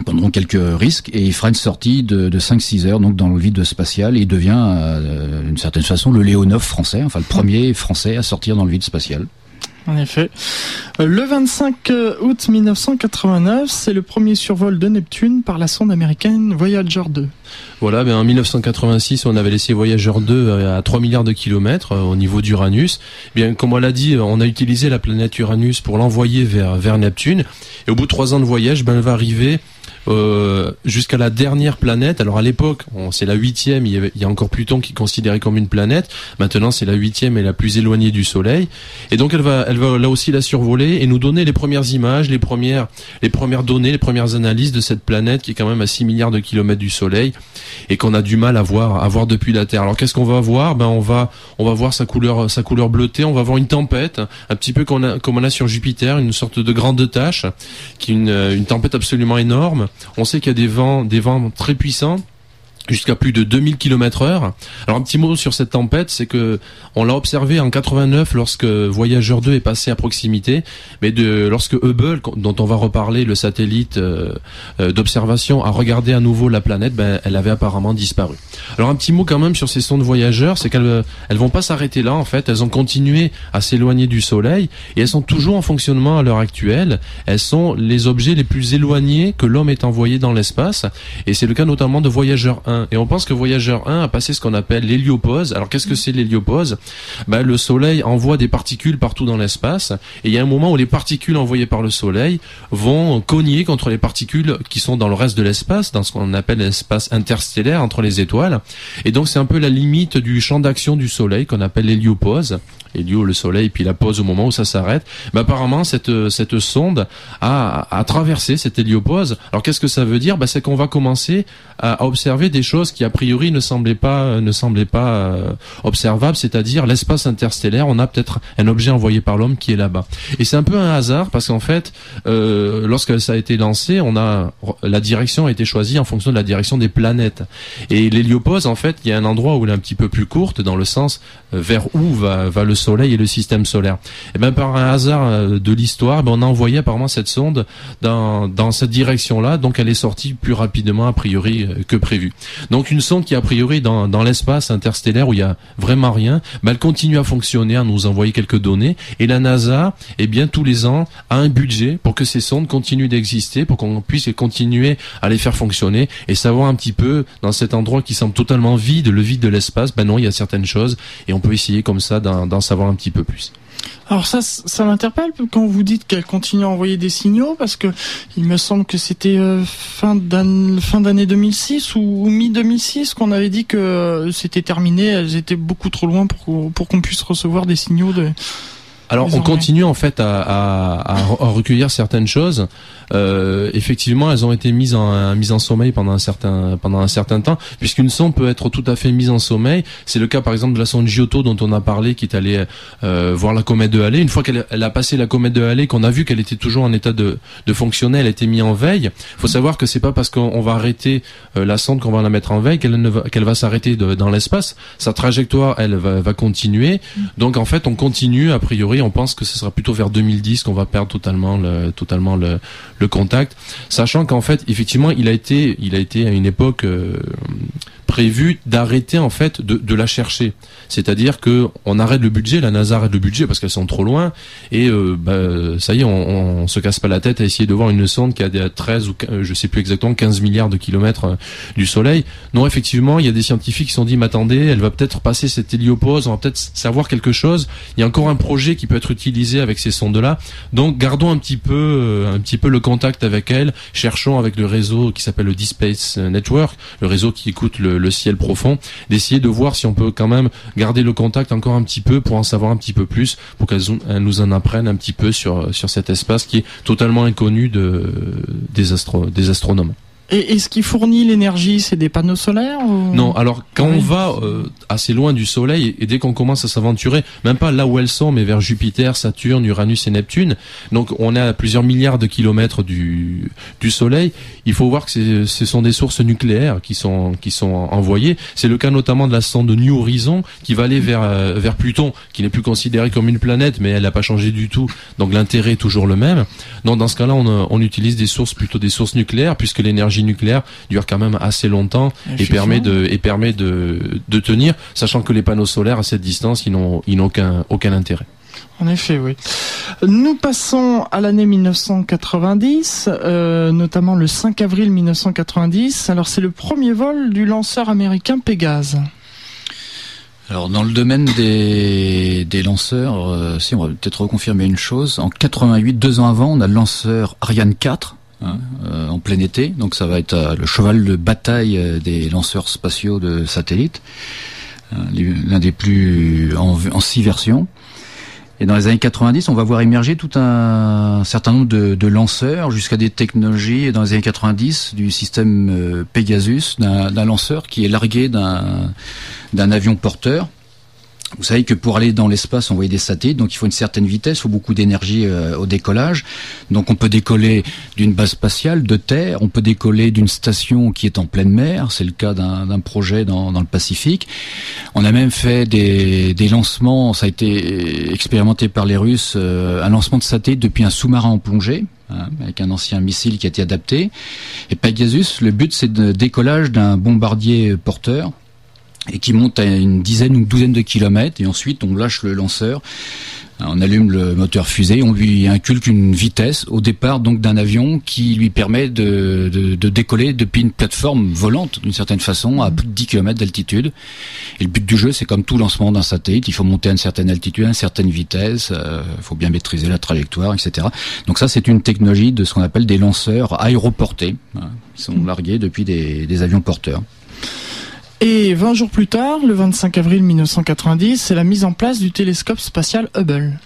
pendant quelques risques et il fera une sortie de, de 5-6 heures donc dans le vide spatial et il devient euh, d'une certaine façon le Léonov français, enfin le premier français à sortir dans le vide spatial. En effet. Euh, le 25 euh, août 1989, c'est le premier survol de Neptune par la sonde américaine Voyager 2. Voilà, ben en 1986, on avait laissé Voyager 2 à 3 milliards de kilomètres au niveau d'Uranus. Bien, comme on l'a dit, on a utilisé la planète Uranus pour l'envoyer vers, vers Neptune. Et au bout de trois ans de voyage, ben, elle va arriver euh, jusqu'à la dernière planète. Alors à l'époque, c'est la huitième. Il y, a encore Pluton qui est considéré comme une planète. Maintenant, c'est la huitième et la plus éloignée du Soleil. Et donc, elle va, elle va là aussi la survoler et nous donner les premières images, les premières, les premières données, les premières analyses de cette planète qui est quand même à 6 milliards de kilomètres du Soleil et qu'on a du mal à voir, à voir depuis la Terre. Alors qu'est-ce qu'on va voir? Ben on va, on va voir sa couleur, sa couleur bleutée. On va voir une tempête, un petit peu comme on a, comme on a sur Jupiter, une sorte de grande tache, qui est une, une tempête absolument énorme. On sait qu'il y a des vents, très puissants jusqu'à plus de 2000 km heure. Alors un petit mot sur cette tempête, c'est que on l'a observé en 89 lorsque Voyager 2 est passé à proximité, mais de lorsque Hubble, dont on va reparler, le satellite euh, euh, d'observation, a regardé à nouveau la planète, ben, elle avait apparemment disparu. Alors un petit mot quand même sur ces sondes voyageurs, c'est qu'elles elles vont pas s'arrêter là en fait, elles ont continué à s'éloigner du Soleil et elles sont toujours en fonctionnement à l'heure actuelle. Elles sont les objets les plus éloignés que l'homme ait envoyé dans l'espace et c'est le cas notamment de Voyager 1 et on pense que Voyageur 1 a passé ce qu'on appelle l'héliopause. Alors qu'est-ce que c'est l'héliopause? Ben, Le Soleil envoie des particules partout dans l'espace et il y a un moment où les particules envoyées par le Soleil vont cogner contre les particules qui sont dans le reste de l'espace, dans ce qu'on appelle l'espace interstellaire entre les étoiles. Et donc c'est un peu la limite du champ d'action du Soleil qu'on appelle l'héliopause. Hélio, le Soleil, puis la pause au moment où ça s'arrête. Apparemment, cette, cette sonde a, a traversé cette héliopause. Alors qu'est-ce que ça veut dire? Ben, C'est qu'on va commencer à observer des choses qui a priori ne semblaient pas ne semblaient pas euh, observables, c'est-à-dire l'espace interstellaire. On a peut-être un objet envoyé par l'homme qui est là-bas. Et c'est un peu un hasard parce qu'en fait, euh, lorsque ça a été lancé, on a la direction a été choisie en fonction de la direction des planètes. Et l'héliopause, en fait, il y a un endroit où elle est un petit peu plus courte dans le sens euh, vers où va, va le Soleil et le système solaire. Et bien par un hasard euh, de l'histoire, ben, on a envoyé apparemment cette sonde dans, dans cette direction-là, donc elle est sortie plus rapidement a priori que prévu. Donc une sonde qui a priori dans, dans l'espace interstellaire où il y a vraiment rien, bah, elle continue à fonctionner, à nous envoyer quelques données. Et la NASA, eh bien tous les ans, a un budget pour que ces sondes continuent d'exister, pour qu'on puisse continuer à les faire fonctionner et savoir un petit peu dans cet endroit qui semble totalement vide, le vide de l'espace. Ben non, il y a certaines choses et on peut essayer comme ça d'en savoir un petit peu plus. Alors ça, ça m'interpelle quand vous dites qu'elle continue à envoyer des signaux, parce que il me semble que c'était euh, fin d'année 2006 ou, mi 2006 qu'on avait dit que euh, c'était terminé, elles étaient beaucoup trop loin pour, pour qu'on puisse recevoir des signaux de. Alors on continue en fait à, à, à, recueillir certaines choses. Euh, effectivement, elles ont été mises en mises en sommeil pendant un certain pendant un certain temps, puisqu'une sonde peut être tout à fait mise en sommeil. C'est le cas par exemple de la sonde Giotto dont on a parlé, qui est allée euh, voir la comète de Halley. Une fois qu'elle elle a passé la comète de Halley, qu'on a vu qu'elle était toujours en état de, de fonctionner, elle a été mise en veille. Il faut savoir que c'est pas parce qu'on va arrêter euh, la sonde qu'on va la mettre en veille qu'elle va qu'elle va s'arrêter dans l'espace. Sa trajectoire, elle va, va continuer. Donc en fait, on continue a priori on pense que ce sera plutôt vers 2010 qu'on va perdre totalement le, totalement le, le contact, sachant qu'en fait, effectivement, il a été, il a été à une époque euh, prévu d'arrêter en fait de, la chercher. C'est-à-dire que on arrête le budget, la NASA arrête le budget parce qu'elles sont trop loin et euh, bah, ça y est, on, on, se casse pas la tête à essayer de voir une sonde qui a des 13 ou je sais plus exactement 15 milliards de kilomètres euh, du Soleil. Non, effectivement, il y a des scientifiques qui se sont dit, mais attendez, elle va peut-être passer cette héliopause, on va peut-être savoir quelque chose. Il y a encore un projet qui peut être utilisé avec ces sondes-là. Donc gardons un petit peu, euh, un petit peu le contact avec elle. Cherchons avec le réseau qui s'appelle le Deep Space Network, le réseau qui écoute le, le ciel profond, d'essayer de voir si on peut quand même garder le contact encore un petit peu pour en savoir un petit peu plus, pour qu'elles nous en apprennent un petit peu sur, cet espace qui est totalement inconnu des astronomes. Et, ce qui fournit l'énergie, c'est des panneaux solaires Non, alors quand on va euh, assez loin du Soleil et dès qu'on commence à s'aventurer, même pas là où elles sont, mais vers Jupiter, Saturne, Uranus et Neptune, donc on est à plusieurs milliards de kilomètres du, du Soleil, il faut voir que ce sont des sources nucléaires qui sont, qui sont envoyées. C'est le cas notamment de la sonde New Horizon qui va aller vers, euh, vers Pluton, qui n'est plus considérée comme une planète, mais elle n'a pas changé du tout. Donc l'intérêt est toujours le même. Donc dans ce cas-là, on, on utilise des sources plutôt des sources nucléaires puisque l'énergie nucléaire dure quand même assez longtemps et, permet de et permet de, de tenir, sachant que les panneaux solaires à cette distance, ils n'ont ils n'ont aucun aucun intérêt. En effet, oui. Nous passons à l'année 1990, euh, notamment le 5 avril 1990. Alors c'est le premier vol du lanceur américain Pégase. Alors dans le domaine des, des lanceurs, euh, si on va peut-être reconfirmer une chose, en 88, deux ans avant, on a le lanceur Ariane 4 Hein, euh, en plein été. Donc ça va être euh, le cheval de bataille euh, des lanceurs spatiaux de satellites, l'un des plus en, six versions. Et dans les années 90, on va voir émerger tout un, certain nombre de, de lanceurs jusqu'à des technologies. dans les années 90, du système Pegasus, d'un lanceur qui est largué d'un avion porteur vous savez que pour aller dans l'espace, envoyer des satellites, donc il faut une certaine vitesse, il faut beaucoup d'énergie euh, au décollage. Donc on peut décoller d'une base spatiale, de terre, on peut décoller d'une station qui est en pleine mer, c'est le cas d'un projet dans, le Pacifique. On a même fait des, lancements, ça a été expérimenté par les Russes, euh, un lancement de satellite depuis un sous-marin en plongée. Hein, avec un ancien missile qui a été adapté. Et Pegasus, le but c'est de décollage d'un bombardier porteur et qui monte à une dizaine ou une douzaine de kilomètres et ensuite on lâche le lanceur on allume le moteur fusée, on lui inculque une vitesse au départ donc d'un avion qui lui permet de, de, décoller depuis une plateforme volante d'une certaine façon à plus de 10 km d'altitude. Et le but du jeu, c'est comme tout lancement d'un satellite, il faut monter à une certaine altitude, à une certaine vitesse, il euh, faut bien maîtriser la trajectoire, etc. Donc ça, c'est une technologie de ce qu'on appelle des lanceurs aéroportés, hein, qui sont largués depuis des, des avions porteurs. Et 20 jours plus tard, le 25 avril 1990, c'est la mise en place du télescope spatial Hubble.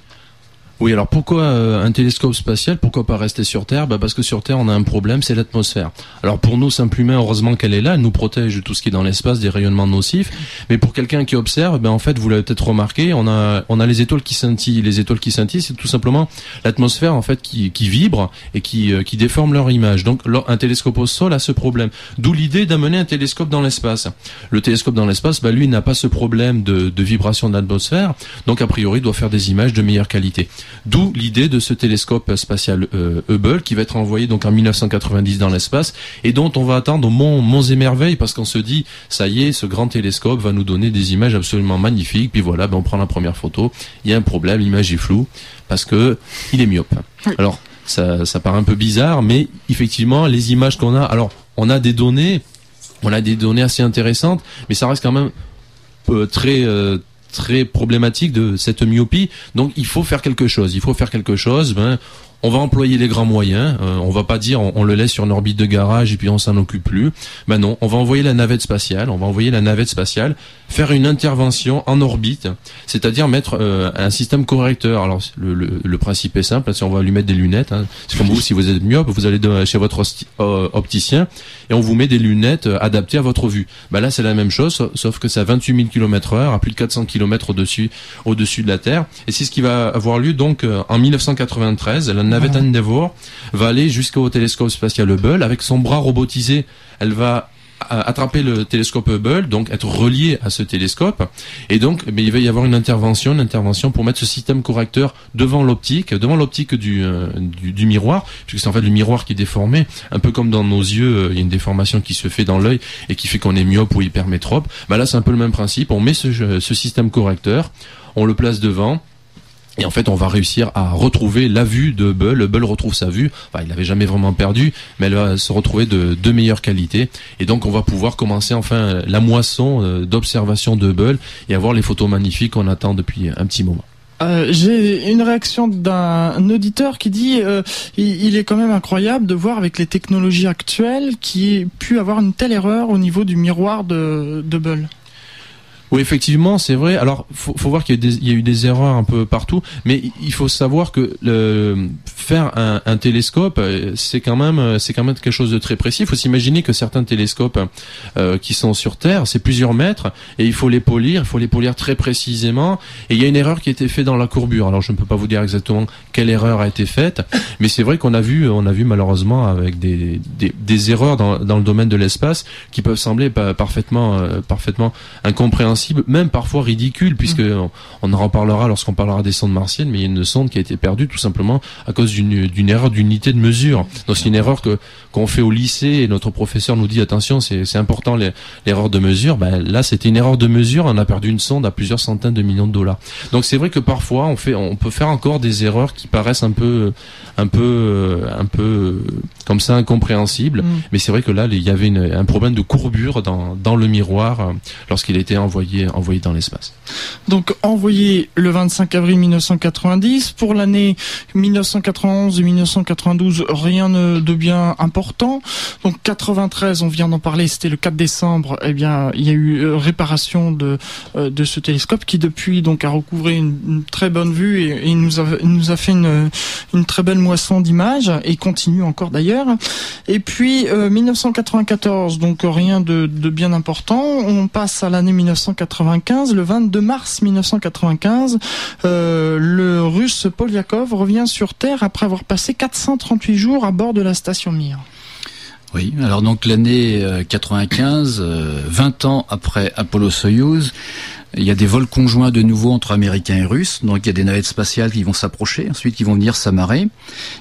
Oui, alors pourquoi euh, un télescope spatial Pourquoi pas rester sur Terre? Bah Parce que sur Terre, on a un problème, c'est l'atmosphère. Alors pour nous, simplement, heureusement qu'elle est là, elle nous protège de tout ce qui est dans l'espace, des rayonnements nocifs. Mais pour quelqu'un qui observe, ben en fait, vous l'avez peut-être remarqué, on a on a les étoiles qui scintillent. Les étoiles qui scintillent, c'est tout simplement l'atmosphère en fait qui, qui vibre et qui euh, qui déforme leur image. Donc un télescope au sol a ce problème. D'où l'idée d'amener un télescope dans l'espace. Le télescope dans l'espace, bah, lui, n'a pas ce problème de, de vibration de l'atmosphère. Donc a priori, doit faire des images de meilleure qualité. D'où l'idée de ce télescope spatial euh, Hubble qui va être envoyé donc en 1990 dans l'espace et dont on va attendre mon monts et merveilles parce qu'on se dit ça y est, ce grand télescope va nous donner des images absolument magnifiques. Puis voilà, ben on prend la première photo, il y a un problème, l'image est floue parce que il est myope. Alors ça, ça paraît un peu bizarre, mais effectivement les images qu'on a, alors on a des données, on a des données assez intéressantes, mais ça reste quand même euh, très euh, très problématique de cette myopie. Donc il faut faire quelque chose. Il faut faire quelque chose. Ben, on va employer les grands moyens. Euh, on va pas dire on, le laisse sur une orbite de garage et puis on s'en occupe plus. Ben non, on va envoyer la navette spatiale. On va envoyer la navette spatiale faire une intervention en orbite, c'est-à-dire mettre euh, un système correcteur. Alors le, le, le, principe est simple. Si on va lui mettre des lunettes, hein, c'est comme vous si vous êtes myope, vous allez chez votre euh, opticien et on vous met des lunettes euh, adaptées à votre vue. Ben là c'est la même chose, sauf que c'est à 28 000 km heure, à plus de 400 km au-dessus au-dessus de la Terre. Et c'est ce qui va avoir lieu donc en 1993. La navette Endeavour va aller jusqu'au télescope spatial Hubble avec son bras robotisé. Elle va attraper le télescope Hubble, donc être relié à ce télescope, et donc mais il va y avoir une intervention, une intervention pour mettre ce système correcteur devant l'optique, devant l'optique du, euh, du, miroir, puisque c'est en fait le miroir qui est déformé, un peu comme dans nos yeux, euh, il y a une déformation qui se fait dans l'œil et qui fait qu'on est myope ou hypermétrope. Bah là c'est un peu le même principe, on met ce, ce système correcteur, on le place devant, et en fait, on va réussir à retrouver la vue de Hubble. Hubble retrouve sa vue. Enfin, il n'avait jamais vraiment perdu, mais elle va se retrouver de, de meilleure qualité. Et donc, on va pouvoir commencer enfin la moisson euh, d'observation de Hubble et avoir les photos magnifiques qu'on attend depuis un petit moment. Euh, J'ai une réaction d'un auditeur qui dit euh, il, est quand même incroyable de voir avec les technologies actuelles qui ait pu avoir une telle erreur au niveau du miroir de, de Hubble. Oui, effectivement, c'est vrai. Alors, faut, faut voir qu'il y, a eu des erreurs un peu partout, mais il faut savoir que le, faire un, un télescope, euh, c'est quand même, euh, c'est quand même quelque chose de très précis. Il faut s'imaginer que certains télescopes euh, qui sont sur Terre, c'est plusieurs mètres, et il faut les polir, il faut les polir très précisément. Et il y a une erreur qui a été faite dans la courbure. Alors, je ne peux pas vous dire exactement quelle erreur a été faite, mais c'est vrai qu'on a vu, on a vu malheureusement avec des, des, des erreurs dans, dans, le domaine de l'espace qui peuvent sembler parfaitement, parfaitement incompréhensibles même parfois ridicule, puisque mm. on, en reparlera lorsqu'on parlera des sondes martiennes, mais il y a une sonde qui a été perdue tout simplement à cause d'une erreur d'unité de mesure. Donc c'est une erreur que qu'on fait au lycée et notre professeur nous dit attention, c'est important l'erreur de mesure. Ben, là, c'était une erreur de mesure, on a perdu une sonde à plusieurs centaines de millions de dollars. Donc c'est vrai que parfois on fait, on peut faire encore des erreurs qui paraissent un peu, un peu, un peu comme ça incompréhensibles. Mm. Mais c'est vrai que là, il y avait un problème de courbure dans, dans le miroir euh, lorsqu'il était envoyé envoyé, dans l'espace. Donc envoyé le 25 avril 1990. Pour l'année 1991 et 1992, rien de bien important. Donc 93, on vient d'en parler, c'était le 4 décembre. Eh bien, il y a eu euh, réparation de euh, de ce télescope qui depuis donc a recouvré une, très bonne vue et, nous a nous a fait une très belle moisson d'images et continue encore d'ailleurs. Et puis 1994, euh, donc rien de, de bien important. On passe à l'année 1995 le 22 mars 1995, euh, le russe Polyakov revient sur Terre après avoir passé 438 jours à bord de la station Mir. Oui, alors donc l'année 95, euh, 20 euh, ans après Apollo-Soyuz, il y a des vols conjoints de nouveau entre Américains et Russes. Donc il y a des navettes spatiales qui vont s'approcher, ensuite qui vont venir s'amarrer.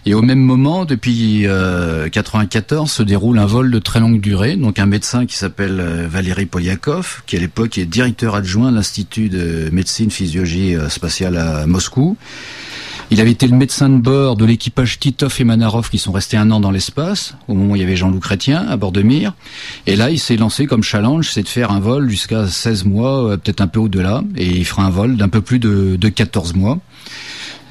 Et au même moment, depuis 94, se déroule un vol de très longue durée. Donc un médecin qui s'appelle Valéry Polyakov, qui à l'époque est directeur adjoint de l'Institut de médecine physiologie spatiale à Moscou il avait été le médecin de bord de l'équipage Titov et Manarov qui sont restés un an dans l'espace, au moment où il y avait Jean-Loup Chrétien à bord de Mir. Et là, il s'est lancé comme challenge, c'est de faire un vol jusqu'à 16 mois, euh, peut-être un peu au-delà. Et il fera un vol d'un peu plus de, de 14 mois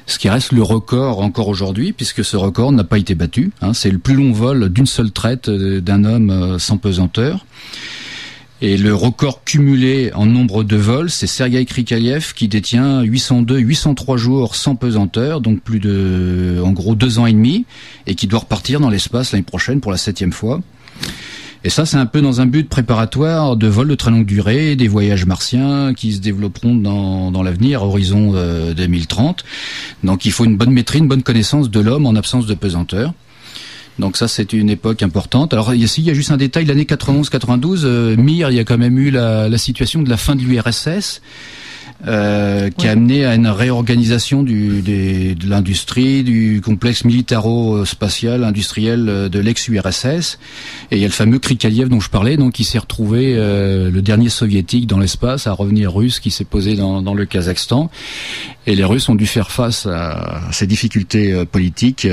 ce qui reste le record encore aujourd'hui, puisque ce record n'a pas été battu. Hein. c'est le plus long vol d'une seule traite euh, d'un homme euh, sans pesanteur. Et le record cumulé en nombre de vols, c'est Sergei Krikaliev qui détient 802, 803 jours sans pesanteur, donc plus de, en gros, deux ans et demi, et qui doit repartir dans l'espace l'année prochaine pour la septième fois. Et ça, c'est un peu dans un but préparatoire de vols de très longue durée, des voyages martiens qui se développeront dans, dans l'avenir, horizon 2030. Euh, donc il faut une bonne maîtrise, une bonne connaissance de l'homme en absence de pesanteur. Donc ça, c'est une époque importante. Alors ici, il y a juste un détail. L'année 91-92, euh, Mir, il y a quand même eu la, la situation de la fin de l'URSS. Euh, qui a amené à une réorganisation du, des, de l'industrie, du complexe militaro-spatial industriel euh, de l'ex-URSS. Et il y a le fameux Krikaliev dont je parlais, donc qui s'est retrouvé euh, le dernier soviétique dans l'espace à revenir russe, qui s'est posé dans, dans, le Kazakhstan. Et les Russes ont dû faire face à ces difficultés euh, politiques.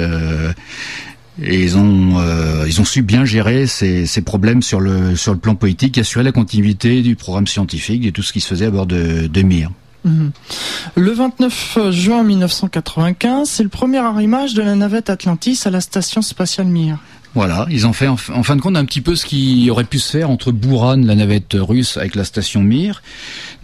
Et ils ont euh, ils ont su bien gérer ces, ces, problèmes sur le sur le plan politique, assurer la continuité du programme scientifique et tout ce qui se faisait à bord de, Mir. Mhm. Le 29 juin 1995, c'est le premier arrimage de la navette Atlantis à la station spatiale Mir. Voilà, ils ont fait en, fin de compte un petit peu ce qui aurait pu se faire entre Buran, la navette russe, avec la station Mir.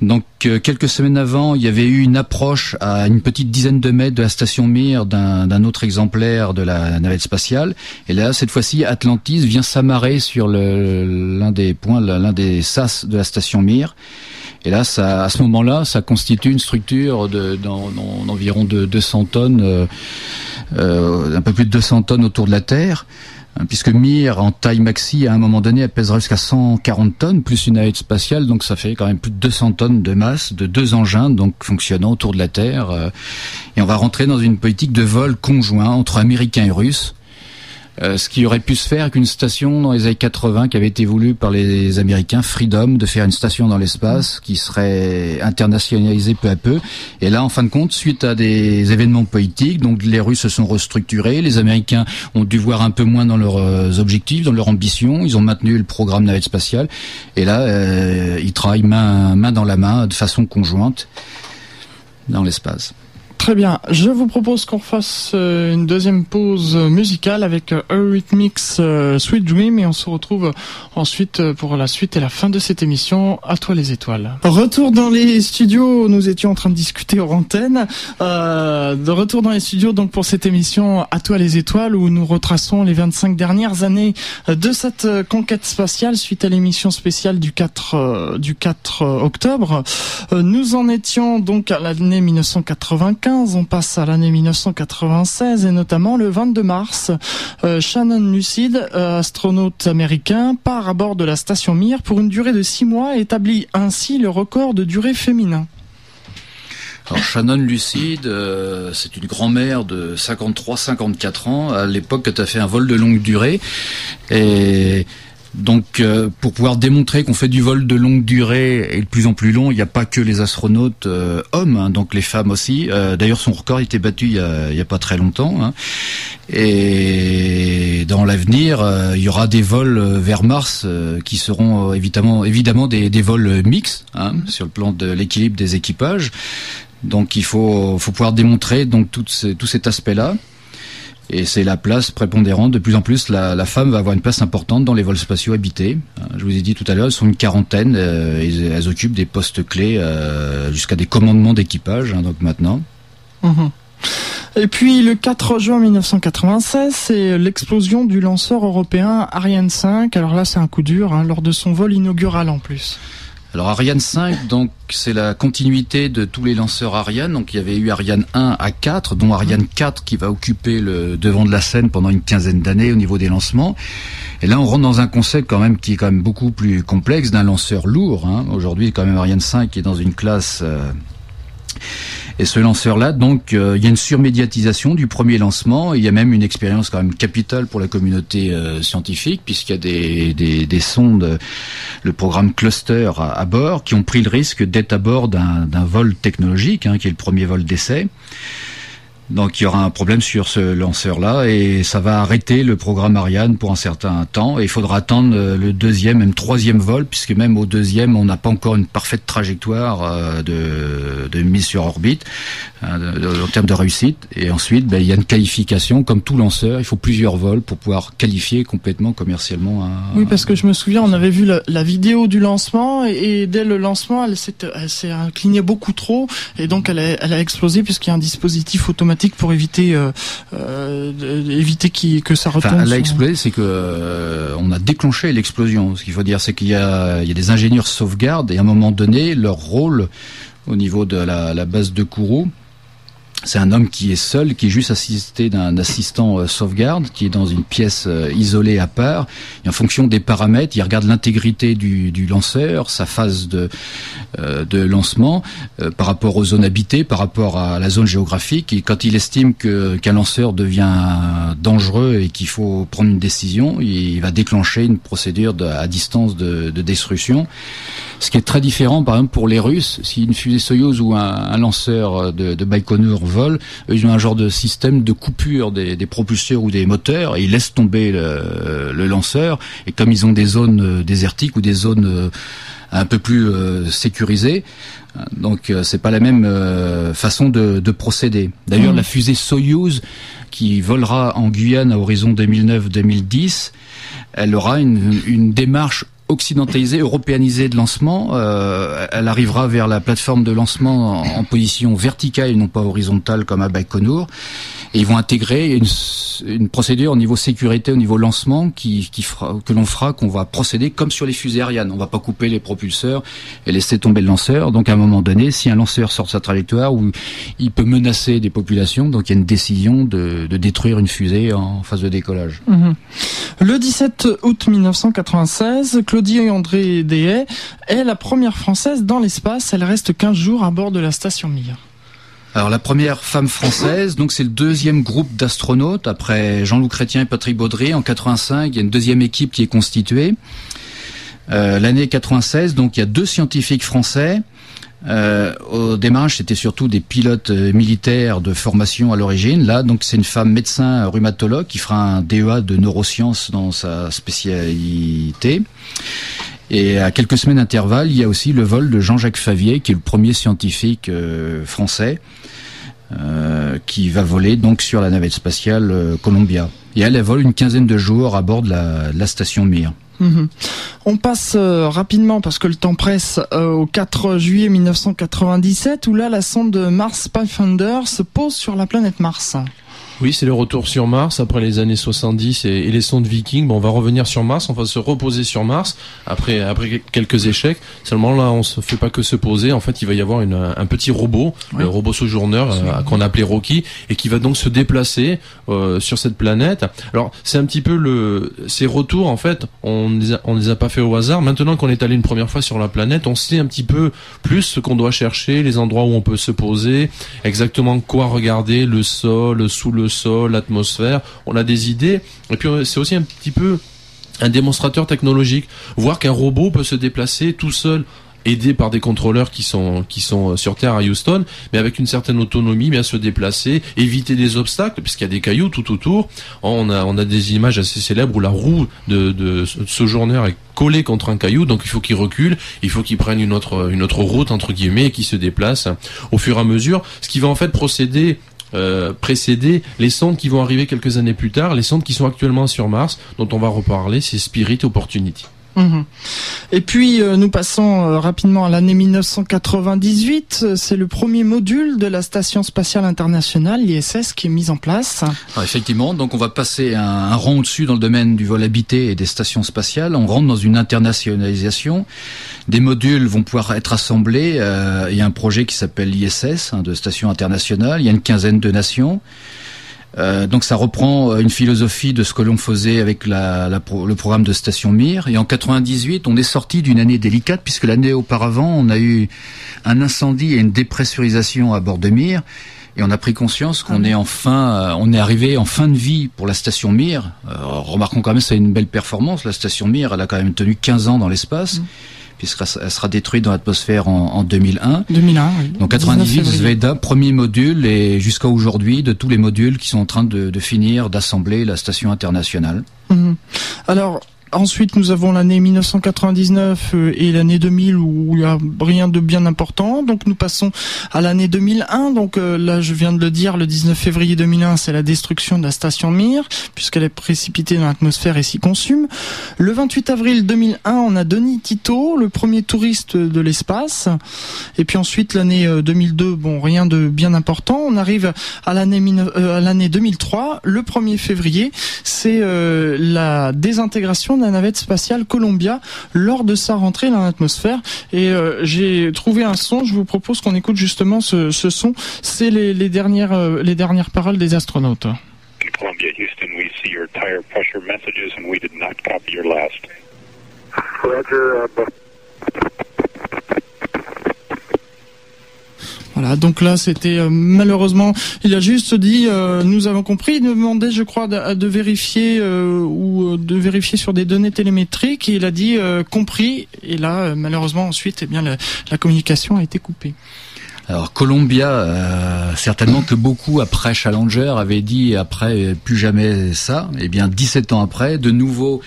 Donc euh, quelques semaines avant, il y avait eu une approche à une petite dizaine de mètres de la station Mir d'un autre exemplaire de la navette spatiale. Et là, cette fois-ci, Atlantis vient s'amarrer sur l'un des points, l'un des sas de la station Mir. Et là, à ce moment-là, ça constitue une structure d'environ de, 200 tonnes, euh, euh, un peu plus de 200 tonnes autour de la Terre. Hein, puisque Mir en taille maxi à un moment donné elle pèsera jusqu'à 140 tonnes plus une navette spatiale donc ça fait quand même plus de 200 tonnes de masse de deux engins donc fonctionnant autour de la Terre euh, et on va rentrer dans une politique de vol conjoint entre Américains et Russes euh, ce qui aurait pu se faire avec une station dans les années 80 qui avait été voulue par les Américains, Freedom, de faire une station dans l'espace qui serait internationalisée peu à peu. Et là, en fin de compte, suite à des événements politiques, donc les Russes se sont restructurés, les Américains ont dû voir un peu moins dans leurs euh, objectifs, dans leurs ambitions, ils ont maintenu le programme navette spatiale, et là, euh, ils travaillent main, main dans la main, de façon conjointe, dans l'espace. Très bien. Je vous propose qu'on fasse euh, une deuxième pause musicale avec euh, Eurythmics euh, Sweet Dream et on se retrouve ensuite pour la suite et la fin de cette émission. À toi les étoiles. Retour dans les studios. Nous étions en train de discuter hors antenne. de retour dans les studios donc pour cette émission À toi les étoiles où nous retraçons les 25 dernières années de cette conquête spatiale suite à l'émission spéciale du 4 du 4 octobre. Nous en étions donc à l'année 1995 on passe à l'année 1996 et notamment le 22 mars, euh, Shannon Lucid, euh, astronaute américain, part à bord de la station Mir pour une durée de 6 mois et établit ainsi le record de durée féminin. Alors Shannon Lucide, euh, c'est une grand-mère de 53-54 ans. À l'époque, tu as fait un vol de longue durée. Et donc, euh, pour pouvoir démontrer qu'on fait du vol de longue durée et de plus en plus long, il n'y a pas que les astronautes euh, hommes, hein, donc les femmes aussi. Euh, d'ailleurs, son record a été battu il y a, pas très longtemps. Hein. Et dans l'avenir, il y aura des vols vers Mars qui seront évidemment, évidemment des, vols mixtes hein, mm-hmm. sur le plan de l'équilibre des équipages. Donc, il faut, faut pouvoir démontrer donc tout, tout cet aspect-là. Et c'est la place prépondérante. De plus en plus, la, femme va avoir une place importante dans les vols spatiaux habités. Euh, je vous ai dit tout à l'heure, elles sont une quarantaine. Euh, elles occupent des postes clés euh, jusqu'à des commandements d'équipage. Hein, donc maintenant. Mhm. Et puis le 4 juin 1996, c'est l'explosion du lanceur européen Ariane 5. Alors là, c'est un coup dur hein, lors de son vol inaugural en plus. Alors Ariane 5, donc c'est la continuité de tous les lanceurs Ariane. Donc il y avait eu Ariane 1 à 4, dont Ariane 4 qui va occuper le devant de la scène pendant une quinzaine d'années au niveau des lancements. Et là on rentre dans un concept quand même qui est quand même beaucoup plus complexe d'un lanceur lourd. Hein. Aujourd'hui quand même Ariane 5 est dans une classe euh, et ce lanceur-là, donc, euh, il y a une surmédiatisation du premier lancement. Il y a même une expérience quand même capitale pour la communauté euh, scientifique, puisqu'il y a des, des, des, sondes, le programme Cluster à, bord, qui ont pris le risque d'être à bord d'un vol technologique, hein, qui est le premier vol d'essai. Donc il y aura un problème sur ce lanceur-là et ça va arrêter le programme Ariane pour un certain temps. Et il faudra attendre euh, le deuxième, même troisième vol, puisque même au deuxième, on n'a pas encore une parfaite trajectoire euh, de, de mise sur orbite hein, en termes de réussite. Et ensuite, ben, il y a une qualification, comme tout lanceur, il faut plusieurs vols pour pouvoir qualifier complètement commercialement. Un, oui, parce que je me souviens, on avait vu la, vidéo du lancement et, dès le lancement, elle s'est inclinée beaucoup trop et donc elle a, elle a explosé puisqu'il y a un dispositif automatique pour éviter euh, euh éviter que ça retombe. Enfin, elle a explosé, c'est que euh, on a déclenché l'explosion. Ce qu'il faut dire, c'est qu'il y a, il y a des ingénieurs sauvegarde et à un moment donné, leur rôle au niveau de la, la base de Kourou, c'est un homme qui est seul, qui est juste assisté d'un assistant euh, sauvegarde, qui est dans une pièce euh, isolée à part. Et en fonction des paramètres, il regarde l'intégrité du, du, lanceur, sa phase de, euh, de lancement par rapport aux zones habitées, par rapport à la zone géographique. Et quand il estime que qu'un lanceur devient dangereux et qu'il faut prendre une décision, il va déclencher une procédure de, à distance de, de destruction. Ce qui est très différent, par exemple, pour les Russes, si une fusée Soyuz ou un, un lanceur de, de Baïkonur vole, ils ont un genre de système de coupure des, des propulseurs ou des moteurs, et ils laissent tomber le, le, lanceur. Et comme ils ont des zones euh, désertiques ou des zones euh, un peu plus euh, sécurisées, donc c'est pas la même façon de, de procéder. D'ailleurs, mmh. la fusée Soyuz qui volera en Guyane à horizon 2009-2010, elle aura une, une démarche occidentalisée, européanisée de lancement. Euh, elle arrivera vers la plateforme de lancement en, position verticale et non pas horizontale comme à Baïkonour. Et ils vont intégrer une, une, procédure au niveau sécurité, au niveau lancement, qui, qui fera, que l'on fera, qu'on va procéder comme sur les fusées Ariane. On va pas couper les propulseurs et laisser tomber le lanceur. Donc à un moment donné, si un lanceur sort de sa trajectoire, ou il peut menacer des populations, donc il y a une décision de, de détruire une fusée en phase de décollage. Mhm. Le 17 août 1996, Claudie André Deshaies est la première française dans l'espace. Elle reste 15 jours à bord de la station Mir. Alors la première femme française, donc c'est le deuxième groupe d'astronautes après Jean-Loup Chrétien et Patrick Baudry en 85. Il y a une deuxième équipe qui est constituée. Euh, L'année 96, donc il y a deux scientifiques français. Euh, au démarrage, c'était surtout des pilotes euh, militaires de formation à l'origine. Là, donc, c'est une femme médecin rhumatologue qui fera un DEA de neurosciences dans sa spécialité. Et à quelques semaines d'intervalle, il y a aussi le vol de Jean-Jacques Favier, qui est le premier scientifique euh, français. qui va voler donc sur la navette spatiale Columbia. Et elle, elle vole une quinzaine de jours à bord de la, station Mir. Mhm. On passe rapidement parce que le temps presse au 4 juillet 1997 où là la sonde Mars Pathfinder se pose sur la planète Mars. Oui, c'est le retour sur Mars après les années 70 et, les sondes Viking. Bon, on va revenir sur Mars, on va se reposer sur Mars après après quelques échecs. Seulement là, on se fait pas que se poser. En fait, il va y avoir une, un petit robot, le robot sojourneur euh, qu'on appelait Rocky, et qui va donc se déplacer euh, sur cette planète. Alors, c'est un petit peu le ces retours. En fait, on les a, on les a pas fait au hasard. Maintenant qu'on est allé une première fois sur la planète, on sait un petit peu plus ce qu'on doit chercher, les endroits où on peut se poser, exactement quoi regarder, le sol, sous le sol, l'atmosphère, on a des idées. Et puis c'est aussi un petit peu un démonstrateur technologique. Voir qu'un robot peut se déplacer tout seul aidé par des contrôleurs qui sont qui sont sur terre à Houston, mais avec une certaine autonomie, bien se déplacer, éviter des obstacles puisqu'il y a des cailloux tout autour. On a on a des images assez célèbres où la roue de de Sojourner est collée contre un caillou, donc il faut qu'il recule, il faut qu'il prenne une autre une autre route entre guillemets et qu'il se déplace au fur et à mesure, ce qui va en fait procéder euh, précéder les sondes qui vont arriver quelques années plus tard, les sondes qui sont actuellement sur Mars, dont on va reparler, c'est Spirit Opportunity. Mhm. Et puis euh, nous passons euh, rapidement à l'année 1998. C'est le premier module de la station spatiale internationale, l'ISS, qui est mis en place. Effectivement, donc on va passer un, un rang au-dessus dans le domaine du vol habité et des stations spatiales. On rentre dans une internationalisation. Des modules vont pouvoir être assemblés. Euh, il y a un projet qui s'appelle l'ISS, hein, de station internationale. Il y a une quinzaine de nations. Euh, donc ça reprend euh, une philosophie de ce que l'on faisait avec la, le programme de Station Mir. Et en 98, on est sorti d'une année délicate puisque l'année auparavant, on a eu un incendie et une dépressurisation à bord de Mir. Et on a pris conscience qu'on est enfin, euh, on est arrivé en fin de vie pour la station Mir. remarquons quand même, c'est une belle performance. La station Mir, elle a quand même tenu 15 ans dans l'espace. Mmh puisqu'elle sera détruite dans l'atmosphère en, en, 2001. 2001, oui. Donc 98, Zveda, premier module, et jusqu'à aujourd'hui, de tous les modules qui sont en train de, de finir d'assembler la station internationale. Mhm. Alors, Ensuite, nous avons l'année 1999 euh, et l'année 2000 où il n'y a rien de bien important. Donc, nous passons à l'année 2001. Donc euh, là, je viens de le dire, le 19 février 2001, c'est la destruction de la station Mir, puisqu'elle est précipitée dans l'atmosphère et s'y consume. Le 28 avril 2001, on a Denis Tito, le premier touriste de l'espace. Et puis ensuite, l'année 2002, euh, bon, rien de bien important. On arrive à l'année l'année 2003, le 1er février, c'est la désintégration la navette spatiale Columbia lors de sa rentrée dans l'atmosphère. Et euh, j'ai trouvé un son, je vous propose qu'on écoute justement ce, ce son. C'est les, les, dernières, euh, les dernières paroles des astronautes. Columbia, Houston, we see your tire pressure messages and we did not copy your last. Roger, uh, Voilà, donc là c'était euh, malheureusement, il a juste dit, euh, nous avons compris, il demandait, je crois, de, de vérifier euh, ou de vérifier sur des données télémétriques. Et il a dit compris. Et là, malheureusement, ensuite, eh bien, la, la, communication a été coupée. Alors Columbia, certainement que beaucoup après Challenger avaient dit après plus jamais ça. Et eh bien 17 ans après, de nouveau,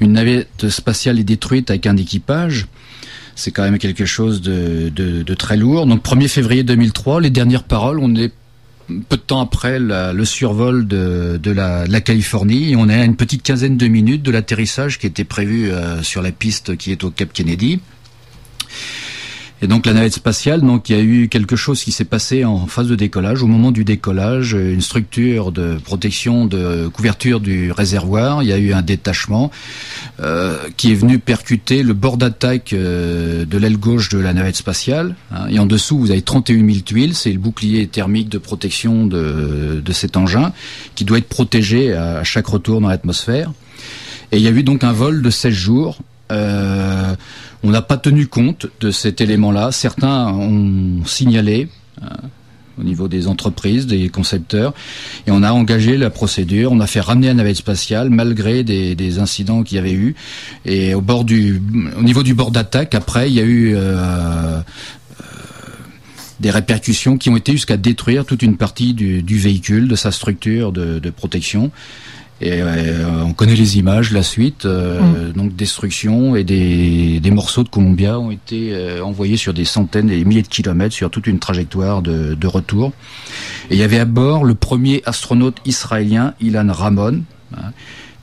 une navette spatiale est détruite avec un équipage c'est quand même quelque chose de, très lourd. Donc 1er février 2003, les dernières paroles, on est peu de temps après le survol de, la, Californie et on est à une petite quinzaine de minutes de l'atterrissage qui était prévu euh, sur la piste qui est au Cap Kennedy. Et donc la navette spatiale, donc il y a eu quelque chose qui s'est passé en phase de décollage. Au moment du décollage, une structure de protection de couverture du réservoir, il y a eu un détachement euh, qui est venu percuter le bord d'attaque euh, de l'aile gauche de la navette spatiale. Hein. et en dessous, vous avez 31 000 tuiles, c'est le bouclier thermique de protection de, de cet engin qui doit être protégé à chaque retour dans l'atmosphère. Et il y a eu donc un vol de 16 jours. Euh, on n'a pas tenu compte de cet élément-là. Certains ont signalé euh, au niveau des entreprises, des concepteurs, et on a engagé la procédure. On a fait ramener la navette spatiale malgré des, incidents qu'il y avait eu. Et au bord du, au niveau du bord d'attaque, après, il y a eu euh, euh, des répercussions qui ont été jusqu'à détruire toute une partie du, véhicule, de sa structure de, de protection. Et euh, on connaît les images, la suite, euh, mm. donc destruction et des, des, morceaux de Columbia ont été euh, envoyés sur des centaines et des milliers de kilomètres sur toute une trajectoire de, de, retour. Et il y avait à bord le premier astronaute israélien, Ilan Ramon, hein,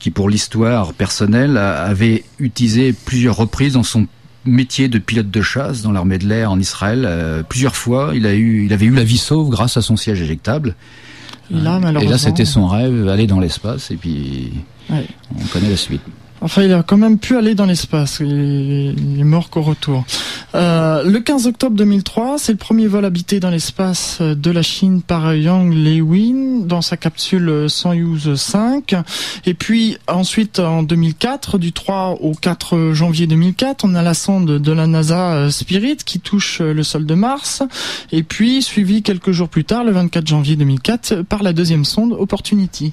qui pour l'histoire personnelle avait utilisé plusieurs reprises dans son métier de pilote de chasse dans l'armée de l'air en Israël. plusieurs fois, il, a eu, il avait eu la vie sauve grâce à son siège éjectable et là, c'était son rêve, aller dans l'espace, et puis on connaît la suite. Enfin, il a quand même pu aller dans l'espace. Il est mort qu'au retour. Euh, le 15 octobre 2003, c'est le premier vol habité dans l'espace de la Chine par Yang Lewin dans sa capsule Soyuz 5. Et puis ensuite, en 2004, du 3 au 4 janvier 2004, on a la sonde de la NASA euh, Spirit qui touche le sol de Mars. Et puis, suivi quelques jours plus tard, le 24 janvier 2004, par la deuxième sonde Opportunity.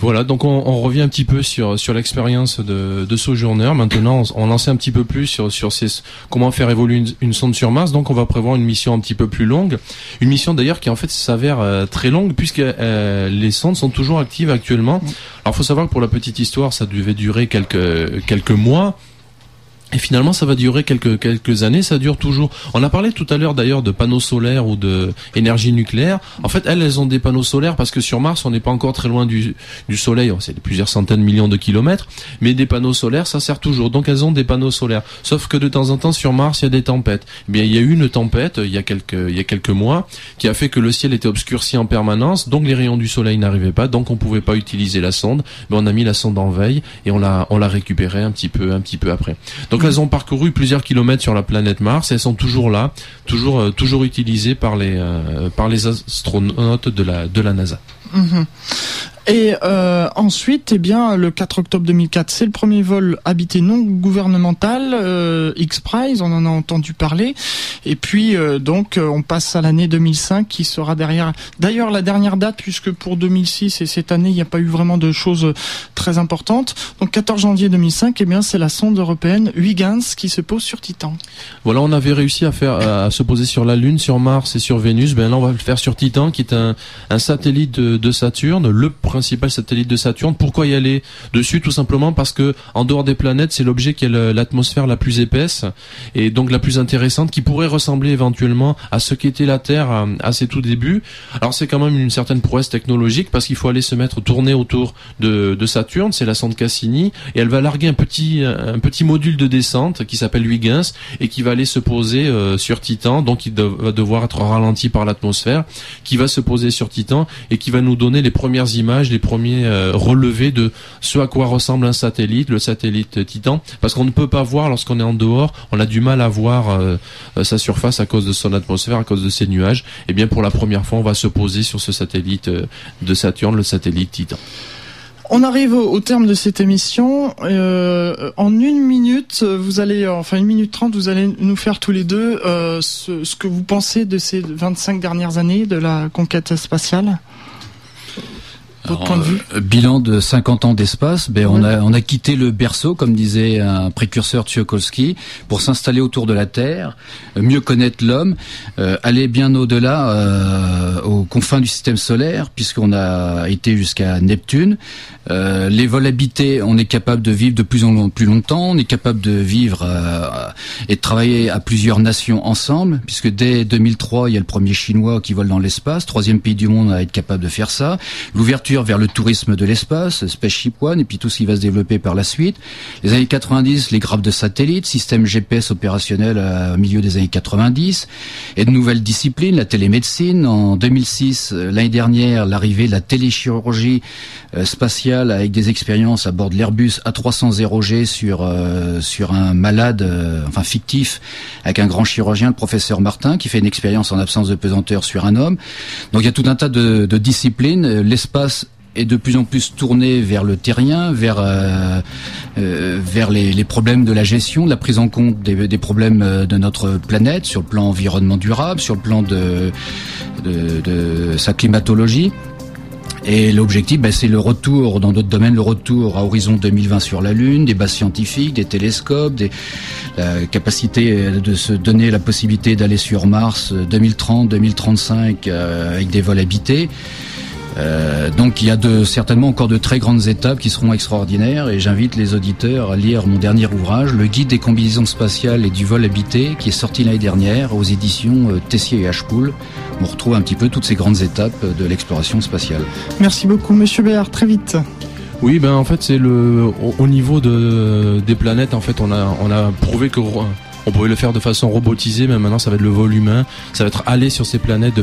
Voilà, donc on, on, revient un petit peu sur sur l'expérience de, de Sojourner. Maintenant, on, on en sait un petit peu plus sur sur ces, comment faire évoluer une, sonde sur Mars. Donc, on va prévoir une mission un petit peu plus longue, une mission d'ailleurs qui en fait s'avère euh, très longue puisque euh, les sondes sont toujours actives actuellement. Alors, faut savoir que pour la petite histoire, ça devait durer quelques quelques mois. Et finalement, ça va durer quelques quelques années. Ça dure toujours. On a parlé tout à l'heure d'ailleurs de panneaux solaires ou de énergie nucléaire. En fait, elles, elles ont des panneaux solaires parce que sur Mars, on n'est pas encore très loin du du Soleil. C'est plusieurs centaines de millions de kilomètres, mais des panneaux solaires, ça sert toujours. Donc, elles ont des panneaux solaires. Sauf que de temps en temps, sur Mars, il y a des tempêtes. Eh bien, il y a eu une tempête il y a quelques il y a quelques mois qui a fait que le ciel était obscurci en permanence. Donc, les rayons du Soleil n'arrivaient pas. Donc, on pouvait pas utiliser la sonde. Mais on a mis la sonde en veille et on l'a on l'a récupérée un petit peu un petit peu après. Elles ont parcouru plusieurs kilomètres sur la planète Mars elles sont toujours là, toujours euh, toujours utilisées par les euh, par les astronautes de la de la NASA. Mhm. Et euh, ensuite, eh bien, le 4 octobre 2004, c'est le premier vol habité non gouvernemental, euh, X-Prize, on en a entendu parler. Et puis, euh, donc, on passe à l'année 2005 qui sera derrière. D'ailleurs, la dernière date, puisque pour 2006 et cette année, il n'y a pas eu vraiment de choses très importantes. Donc, 14 janvier 2005, eh bien, c'est la sonde européenne Huygens qui se pose sur Titan. Voilà, on avait réussi à faire à se poser sur la Lune, sur Mars et sur Vénus. Ben là, on va le faire sur Titan, qui est un, satellite de, de Saturne, le principal satellite de Saturne. Pourquoi y aller dessus Tout simplement parce que en dehors des planètes, c'est l'objet qui a l'atmosphère la plus épaisse et donc la plus intéressante, qui pourrait ressembler éventuellement à ce qu'était la Terre à, ses tout débuts. Alors c'est quand même une certaine prouesse technologique parce qu'il faut aller se mettre tourner autour de, Saturne, c'est la sonde Cassini, et elle va larguer un petit un petit module de descente qui s'appelle Huygens et qui va aller se poser euh, sur Titan, donc il va devoir être ralenti par l'atmosphère, qui va se poser sur Titan et qui va nous donner les premières images, les premiers euh, relevés de ce à quoi ressemble un satellite, le satellite Titan, parce qu'on ne peut pas voir lorsqu'on est en dehors, on a du mal à voir euh, euh, sa surface à cause de son atmosphère, à cause de ses nuages. Et eh bien pour la première fois, on va se poser sur ce satellite de Saturne, le satellite Titan. On arrive au, terme de cette émission. Euh, en une minute, vous allez, enfin une minute trente, vous allez nous faire tous les deux euh, ce, que vous pensez de ces 25 dernières années de la conquête spatiale? Euh, bilan de 50 ans d'espace, ben on a on a quitté le berceau, comme disait un précurseur Tsiolkovsky, pour s'installer autour de la Terre, euh, mieux connaître l'homme, euh, aller bien au-delà, euh, aux confins du système solaire, puisqu'on a été jusqu'à Neptune. Euh, les vols habités, on est capable de vivre de plus en plus longtemps, on est capable de vivre et de travailler à plusieurs nations ensemble, puisque dès 2003, il y a le premier Chinois qui vole dans l'espace, troisième pays du monde à être capable de faire ça. L'ouverture vers le tourisme de l'espace, Spaceship One, et puis tout ce qui va se développer par la suite. Les années 90, les grappes de satellites, système GPS opérationnel au milieu des années 90, et de nouvelles disciplines, la télémédecine. En 2006, euh, l'année dernière, l'arrivée de la téléchirurgie euh, spatiale avec des expériences à bord de l'Airbus A300 sur euh, sur un malade, enfin fictif, avec un grand chirurgien, le professeur Martin, qui fait une expérience en absence de pesanteur sur un homme. Donc il y a tout un tas de, de disciplines. L'espace est de plus en plus tourné vers le terrien, vers euh, euh, vers les, problèmes de la gestion, de la prise en compte des, problèmes euh, de notre planète sur le plan environnement durable, sur le plan de, sa climatologie. Et l'objectif, ben, c'est le retour, dans d'autres domaines, le retour à horizon 2020 sur la Lune, des bases scientifiques, des télescopes, des, la capacité de se donner la possibilité d'aller sur Mars 2030, 2035 avec des vols habités. Euh, donc il y a de, certainement encore de très grandes étapes qui seront extraordinaires et j'invite les auditeurs à lire mon dernier ouvrage, Le guide des combinaisons spatiales et du vol habité, qui est sorti l'année dernière aux éditions euh, Tessier et Hpoul. On retrouve un petit peu toutes ces grandes étapes de l'exploration spatiale. Merci beaucoup, Monsieur Béard. Très vite. Oui, ben en fait c'est le au, niveau de des planètes en fait on a on a prouvé que on pouvait le faire de façon robotisée, mais maintenant ça va être le vol humain. Ça va être aller sur ces planètes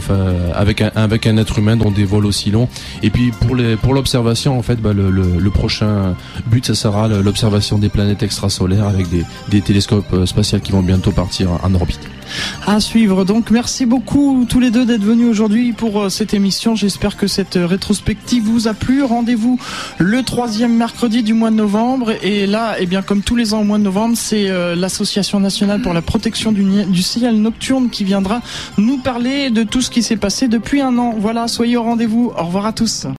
avec un être humain dans des vols aussi longs. Et puis pour l'observation, en fait, bah, le, prochain but, ça sera l'observation des planètes extrasolaires avec des, télescopes euh, spatiaux qui vont bientôt partir en orbite. À suivre. Donc merci beaucoup tous les deux d'être venus aujourd'hui pour euh, cette émission. J'espère que cette rétrospective vous a plu. Rendez-vous le troisième mercredi du mois de novembre. Et là, eh bien, comme tous les ans au mois de novembre, c'est euh, l'association nationale pour la protection du, du ciel nocturne qui viendra nous parler de tout ce qui s'est passé depuis un an. Voilà, soyez au rendez-vous. Au revoir à tous.